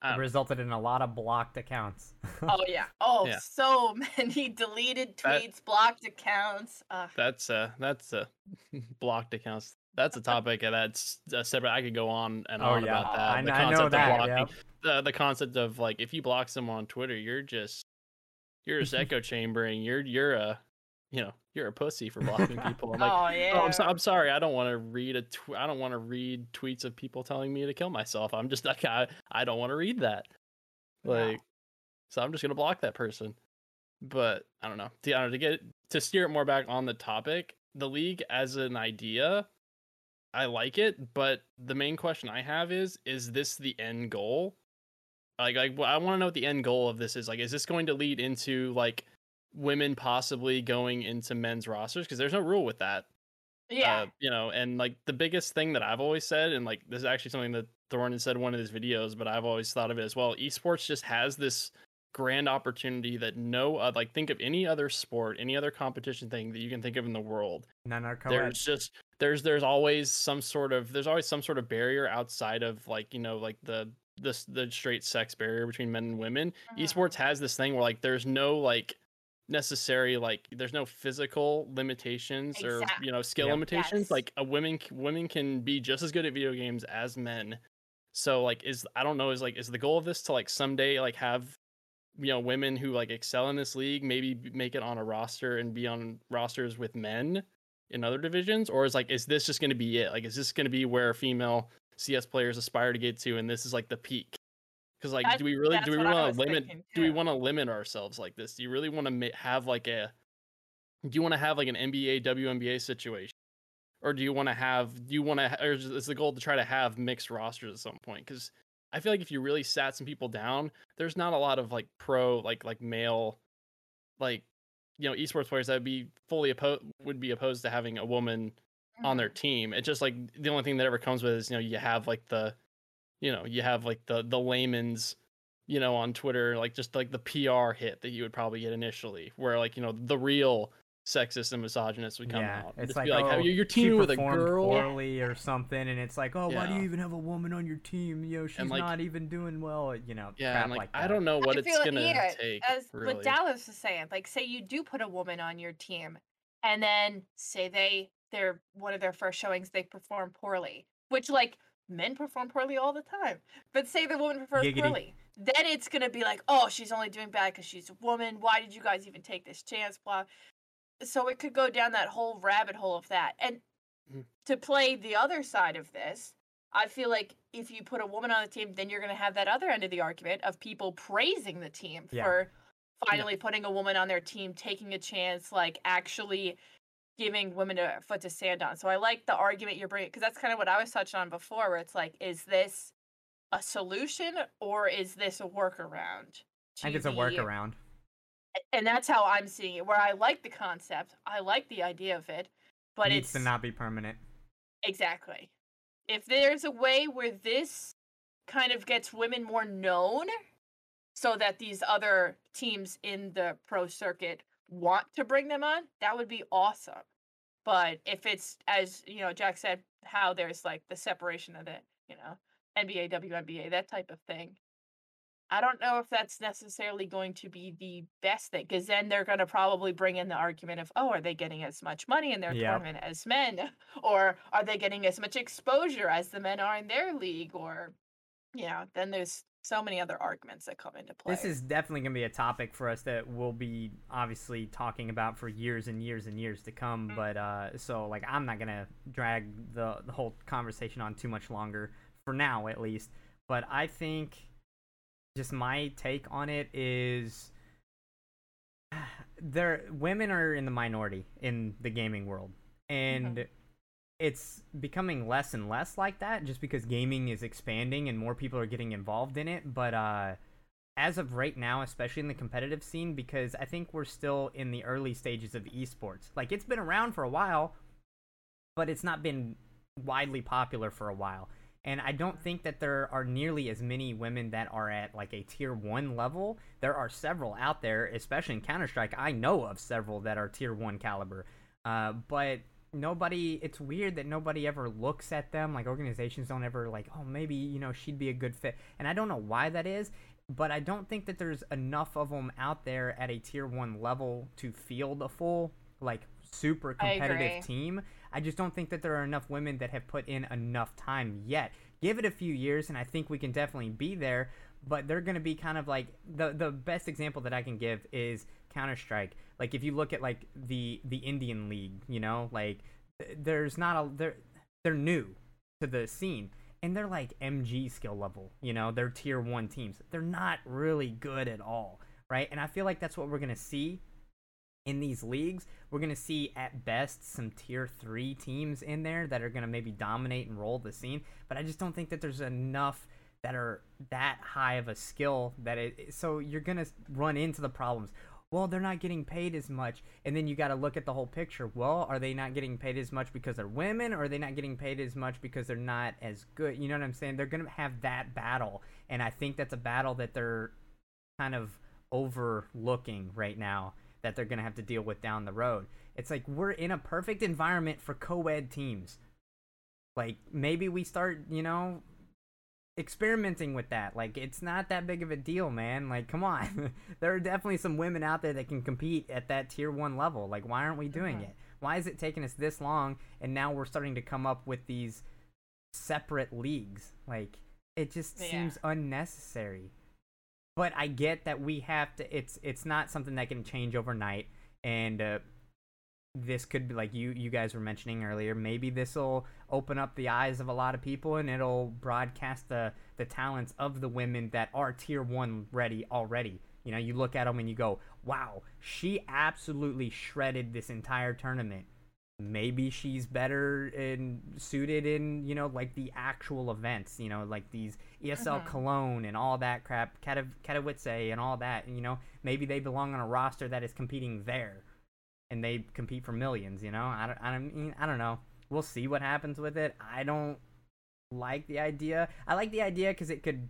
I It resulted in a lot of blocked accounts. Oh yeah. Oh, Yeah. so many deleted That- tweets, blocked accounts. Uh, That's uh that's uh blocked accounts. That's a topic and that's uh, separate. I could go on and oh on yeah. about that. I, the kn- I know concept of that. blocking, Yeah. the the concept of like if you block someone on Twitter, you're just you're just echo chambering. You're you're a you know you're a pussy for blocking people. I'm like, oh yeah. oh, I'm, so, I'm sorry. I don't want to read a tw- I don't want to read tweets of people telling me to kill myself. I'm just like I I don't want to read that. No. Like, so I'm just gonna block that person. But I don't know. To, I don't know, to get to steer it more back on the topic, the league as an idea, I like it. But the main question I have is: Is this the end goal? Like, like I want to know what the end goal of this is. Like, is this going to lead into like women possibly going into men's rosters? Because there's no rule with that yeah. uh, you know, and like the biggest thing that I've always said, and like this is actually something that Thorin had said in one of his videos, but I've always thought of it as well. Esports just has this grand opportunity that no, uh, like think of any other sport, any other competition thing that you can think of in the world. None are There's just there's there's always some sort of there's always some sort of barrier outside of like you know like the this the straight sex barrier between men and women Mhm. esports has this thing where like there's no like necessary like there's no physical limitations or you know skill Yep. limitations Yes. like a women women can be just as good at video games as men. So like is i don't know is like is the goal of this to like someday like have you know women who like excel in this league maybe make it on a roster and be on rosters with men in other divisions? Or is like is this just going to be it? Like is this going to be where female cs players aspire to get to and this is like the peak because like That's- do we really do we want to limit do we want to limit ourselves like this? Do you really want to ma- have like a do you want to have like an nba WNBA situation? Or do you want to have do you want to or is the goal to try to have mixed rosters at some point? Because i feel like if you really sat some people down there's not a lot of like pro like like male like you know esports players that would be fully opposed would be opposed to having a woman on their Mhm. team. It's just like the only thing that ever comes with is you know you have like the you know you have like the the layman's you know on twitter like just like the pr hit that you would probably get initially where like you know the real sexist and misogynist would come yeah, out and it's just like, be like oh, "How- you're, you're teaming with a performed girl poorly or something, and it's like, oh, why do you even have a woman on your team? You know, she's like- not even doing well. You know, yeah crap and like, like i don't know what it's feel- gonna yeah, take as really what Dallas was saying, like say you do put a woman on your team, and then say they they're one of their first showings they perform poorly, which like men perform poorly all the time, but say the woman performs Giggity. poorly, then it's gonna be like, oh, she's only doing bad because she's a woman. Why did you guys even take this chance? Blah. So it could go down that whole rabbit hole of that, and Mhm. to play the other side of this. I feel like if you put a woman on the team, then you're going to have that other end of the argument of people praising the team Yeah. for finally putting a woman on their team, taking a chance, like actually giving women a foot to stand on. So I like the argument you're bringing because that's kind of what I was touching on before, where it's like, is this a solution or is this a workaround? I think it's a workaround. and that's how I'm seeing it. Where I like the concept, I like the idea of it, but Needs it's to not be permanent. exactly if there's a way where this kind of gets women more known so that these other teams in the pro circuit want to bring them on, that would be awesome. But if it's as you know, Jack said, how there's like the separation of the, you know, NBA, WNBA, that type of thing. I don't know if that's necessarily going to be the best thing because then they're going to probably bring in the argument of, oh, are they getting as much money in their Yep. tournament as men? Or are they getting as much exposure as the men are in their league? Or, yeah, then there's so many other arguments that come into play. This is definitely going to be a topic for us that we'll be obviously talking about for years and years and years to come. Mhm. But uh, so like I'm not gonna drag the the whole conversation on too much longer for now, at least. But I think just my take on it is there women are in the minority in the gaming world and it's becoming less and less like that just because gaming is expanding and more people are getting involved in it but uh as of right now especially in the competitive scene because i think we're still in the early stages of esports like it's been around for a while but it's not been widely popular for a while and I don't think that there are nearly as many women that are at like a tier one level. There are several out there, especially in Counter Strike. I know of several that are tier one caliber, uh, but nobody. It's weird that nobody ever looks at them. Like organizations don't ever like, oh, maybe you know she'd be a good fit. And I don't know why that is, but I don't think that there's enough of them out there at a tier one level to field a full like super I competitive agree. team. I just don't think that there are enough women that have put in enough time yet. Give it a few years, and I think we can definitely be there. But they're going to be kind of like the the best example that I can give is Counter Strike. Like if you look at like the the Indian League, you know, like there's not a they're they're new to the scene and they're like MG skill level, you know, they're tier 1 teams. They're not really good at all, right? And I feel like that's what we're going to see in these leagues. We're going to see at best some tier 3 teams in there that are going to maybe dominate and roll the scene, but I just don't think that there's enough that are that high of a skill that it so you're going to run into the problems. Well, they're not getting paid as much. And then you got to look at the whole picture. Well, are they not getting paid as much because they're women or are they not getting paid as much because they're not as good? You know what I'm saying? They're going to have that battle. And I think that's a battle that they're kind of overlooking right now that they're going to have to deal with down the road. It's like we're in a perfect environment for co-ed teams. Like maybe we start, you know, experimenting with that. Like it's not that big of a deal, man. Like come on. there are definitely some women out there that can compete at that tier 1 level. Like why aren't we doing it? Why is it taking us this long and now we're starting to come up with these separate leagues? Like it just Yeah. seems unnecessary. But I get that we have to it's it's not something that can change overnight and uh this could be like you you guys were mentioning earlier maybe this will open up the eyes of a lot of people and it'll broadcast the the talents of the women that are tier 1 ready already. You know you look at them and you go wow she absolutely shredded this entire tournament. Maybe she's better and suited in you know like the actual events you know like these ESL Mhm. Cologne and all that crap Katow- Katowice and all that you know. Maybe they belong on a roster that is competing there and they compete for millions you know? I don't, I don't mean I don't know. We'll see what happens with it. I don't like the idea. I like the idea cuz it could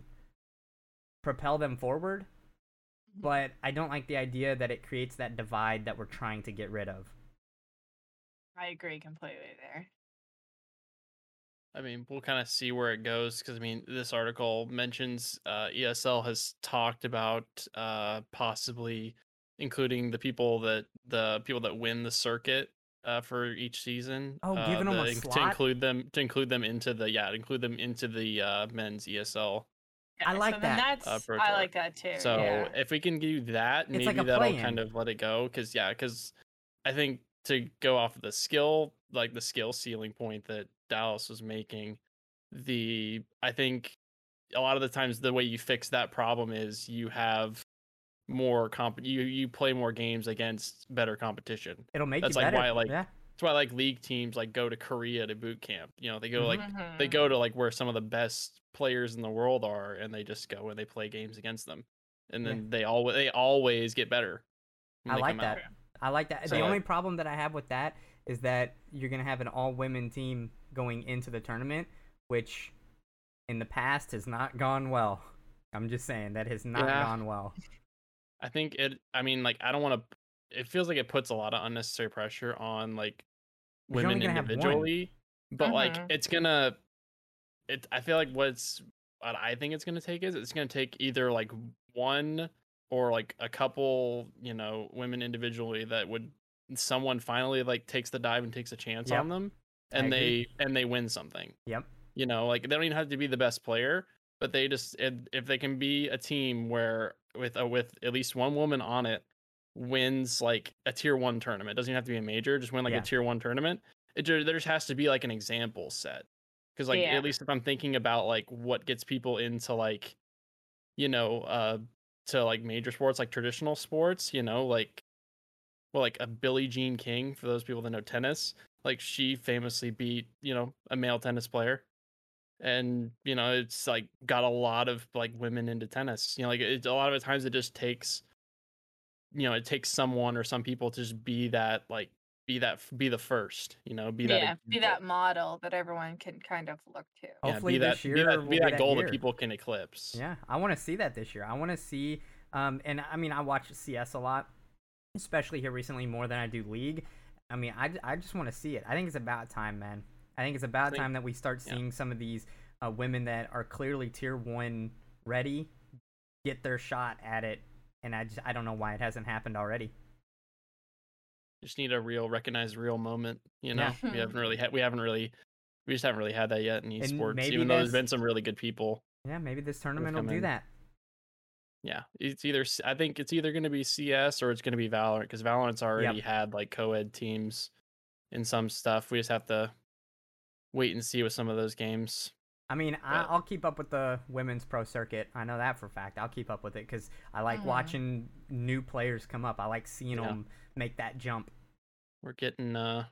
propel them forward Mhm. but I don't like the idea that it creates that divide that we're trying to get rid of. I agree completely there. I mean, we'll kind of see where it goes because I mean, this article mentions uh, ESL has talked about uh, possibly including the people that the people that win the circuit uh, for each season. Oh, uh, them a slot? to include them to include them into the yeah to include them into the uh, men's ESL. I like so that. That's, Uh, I like that too. So yeah. if we can do that, maybe like that'll play-in. kind of let it go. Because yeah, because I think to go off of the skill, like the skill ceiling point that Dallas was making, the I think a lot of the times the way you fix that problem is you have more comp you you play more games against better competition. it'll make That's you like better why, like, yeah That's why like league teams like go to Korea to boot camp. You know, they go like they Mhm. go to like where some of the best players in the world are and they just go and they play games against them and Yeah. then they always they always get better I like come out. that. I like that. the only problem that I have with that is that you're gonna have an all women team going into the tournament, which in the past has not gone well. I'm just saying that has not Yeah. gone well. I think it. I mean, like I don't want to. It feels like it puts a lot of unnecessary pressure on like You're women gonna have one. individually, but like Mhm. it's gonna. It. I feel like what's what I think it's gonna take is it's gonna take either like one or like a couple, you know, women individually that would someone finally like takes the dive and takes a chance Yep. on them, and they and they win something. Yep. You know, like they don't even have to be the best player, but they just if, if they can be a team where with a, with at least one woman on it wins like a tier one tournament. Doesn't even have to be a major, just win like Yeah. a tier one tournament. It there just has to be like an example set. Because like Yeah. at least if I'm thinking about like what gets people into like, you know, uh to like major sports, like traditional sports, you know, like well, like a Billie Jean King, for those people that know tennis, like she famously beat, you know, a male tennis player. And, you know, it's like got a lot of like women into tennis. You know, like it's a lot of the times it just takes, you know, it takes someone or some people to just be that, like, be that, be the first, you know, be that, yeah, be that model that everyone can kind of look to. Yeah, Hopefully be that, this year be that, will be that goal year. that people can eclipse. Yeah, I want to see that this year. I want to see, um, and I mean, I watch CS a lot, especially here recently more than I do League. I mean, I, I just want to see it. I think it's about time, man. I think it's about time that we start yeah. seeing some of these uh, women that are clearly tier one ready get their shot at it. And I just I don't know why it hasn't happened already. Just need a real recognized real moment, you know. Yeah. We haven't really had we haven't really we just haven't really had that yet in esports, even though there's been some really good people. Yeah, maybe this tournament will do in. that. Yeah, it's either I think it's either going to be CS or it's going to be Valorant because Valorant's already had like co-ed teams in some stuff. We just have to wait and see with some of those games. I mean, I, But- I'll keep up with the women's pro circuit. I know that for a fact. I'll keep up with it because I like Mhm. watching new players come up. I like seeing Yeah. them make that jump. We're getting uh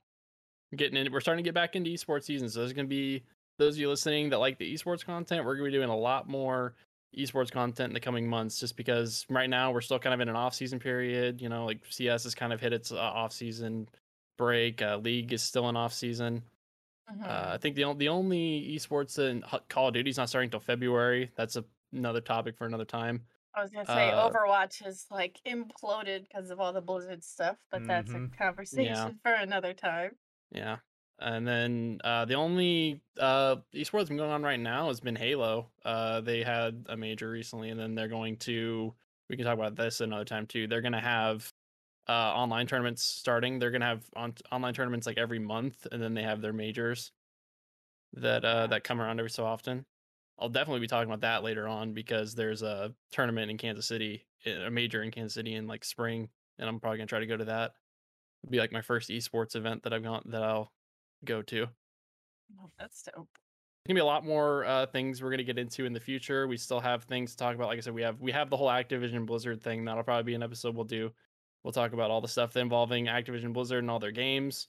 getting in. We're starting to get back into esports season, so there's going to be those of you listening that like the esports content. We're going to be doing a lot more esports content in the coming months, just because right now we're still kind of in an off season period. You know, like CS has kind of hit its uh, off season break. Uh, League is still in off season. Mhm. Uh, I think the on- the only esports in Call of Duty is not starting until February. That's a, another topic for another time. I was gonna say uh, Overwatch has like imploded because of all the Blizzard stuff, but that's a Mhm. conversation for another time. Yeah, and then uh, the only uh, esports that's been going on right now has been Halo. Uh, they had a major recently, and then they're going to. We can talk about this another time too. They're going to have uh, online tournaments starting. They're going to have on- online tournaments like every month, and then they have their majors that uh, that come around every so often. I'll definitely be talking about that later on because there's a tournament in Kansas City, eh, a major in Kansas City in like spring, and I'm probably gonna try to go to that. It'll be like my first esports event that I've gone that I'll go to. Oh, that's dope. There's gonna be a lot more uh, things we're gonna get into in the future. We still have things to talk about. Like I said, we have we have the whole Activision Blizzard thing. That'll probably be an episode we'll do. We'll talk about all the stuff involving Activision Blizzard and all their games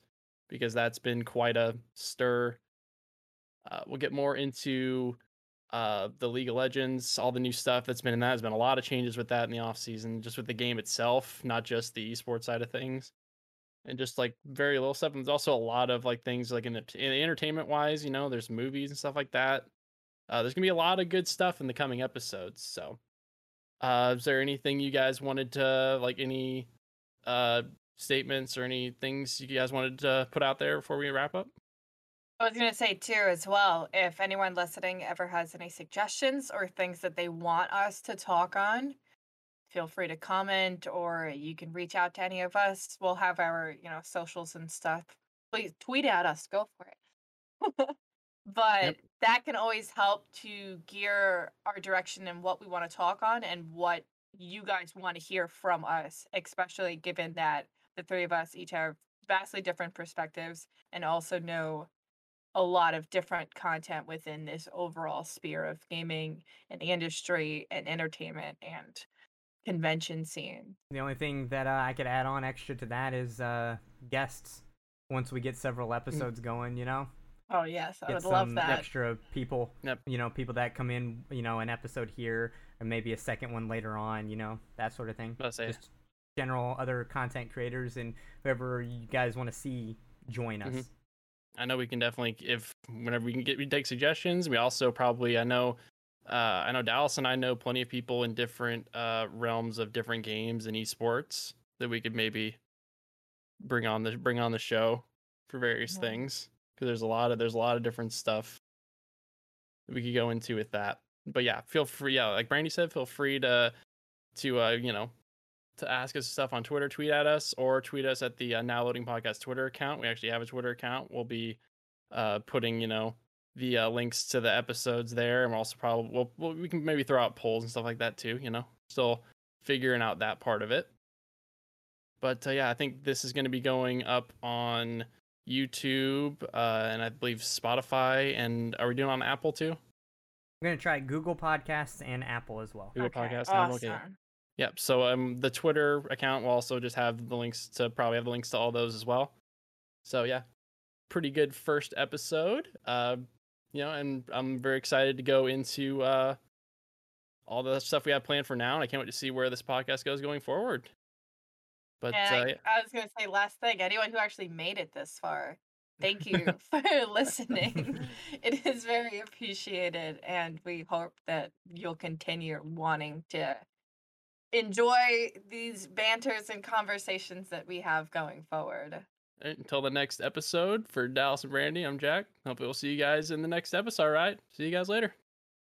because that's been quite a stir. Uh, we'll get more into uh, the League of Legends, all the new stuff that's been in that. There's been a lot of changes with that in the off season, just with the game itself, not just the esports side of things, and just like very little stuff. And there's also a lot of like things like in the, in the entertainment wise, you know, there's movies and stuff like that. Uh, there's gonna be a lot of good stuff in the coming episodes. So, uh, is there anything you guys wanted to like any uh statements or any things you guys wanted to put out there before we wrap up? I was gonna say too as well, if anyone listening ever has any suggestions or things that they want us to talk on, feel free to comment or you can reach out to any of us. We'll have our, you know, socials and stuff. Please tweet at us, go for it. but that can always help to gear our direction and what we want to talk on and what you guys want to hear from us, especially given that the three of us each have vastly different perspectives and also know a lot of different content within this overall sphere of gaming and industry and entertainment and convention scene. The only thing that uh, I could add on extra to that is uh, guests. Once we get several episodes going, you know, Oh yes, I get would some love that. extra people. Yep. You know, people that come in, you know, an episode here and maybe a second one later on. You know, that sort of thing. Let's say Just general other content creators and whoever you guys want to see join us. Mhm. I know we can definitely if whenever we can get we take suggestions. We also probably I know uh, I know Dallas and I know plenty of people in different uh, realms of different games and esports that we could maybe bring on the bring on the show for various Yeah. things because there's a lot of there's a lot of different stuff we could go into with that. But yeah, feel free. Yeah, like Brandy said, feel free to to uh, you know to ask us stuff on Twitter, tweet at us, or tweet us at the uh, Now Loading Podcast Twitter account. We actually have a Twitter account. We'll be uh, putting you know the uh, links to the episodes there, and we're also probably we'll, we'll, we can maybe throw out polls and stuff like that too. You know, still figuring out that part of it. But uh, yeah, I think this is going to be going up on YouTube uh, and I believe Spotify. And are we doing it on Apple too? I'm gonna try Google Podcasts and Apple as well. Google Okay, Podcasts. and Apple, okay. Yep. So um, the Twitter account will also just have the links to probably have the links to all those as well. So yeah, pretty good first episode. Uh, you know, and I'm very excited to go into uh, all the stuff we have planned for now, and I can't wait to see where this podcast goes going forward. But And uh, I. I was gonna say last thing, anyone who actually made it this far, thank you for listening. it is very appreciated, and we hope that you'll continue wanting to enjoy these banters and conversations that we have going forward. Until the next episode for Dallas and Brandy, I'm Jack. Hopefully, we'll see you guys in the next episode. All right. See you guys later.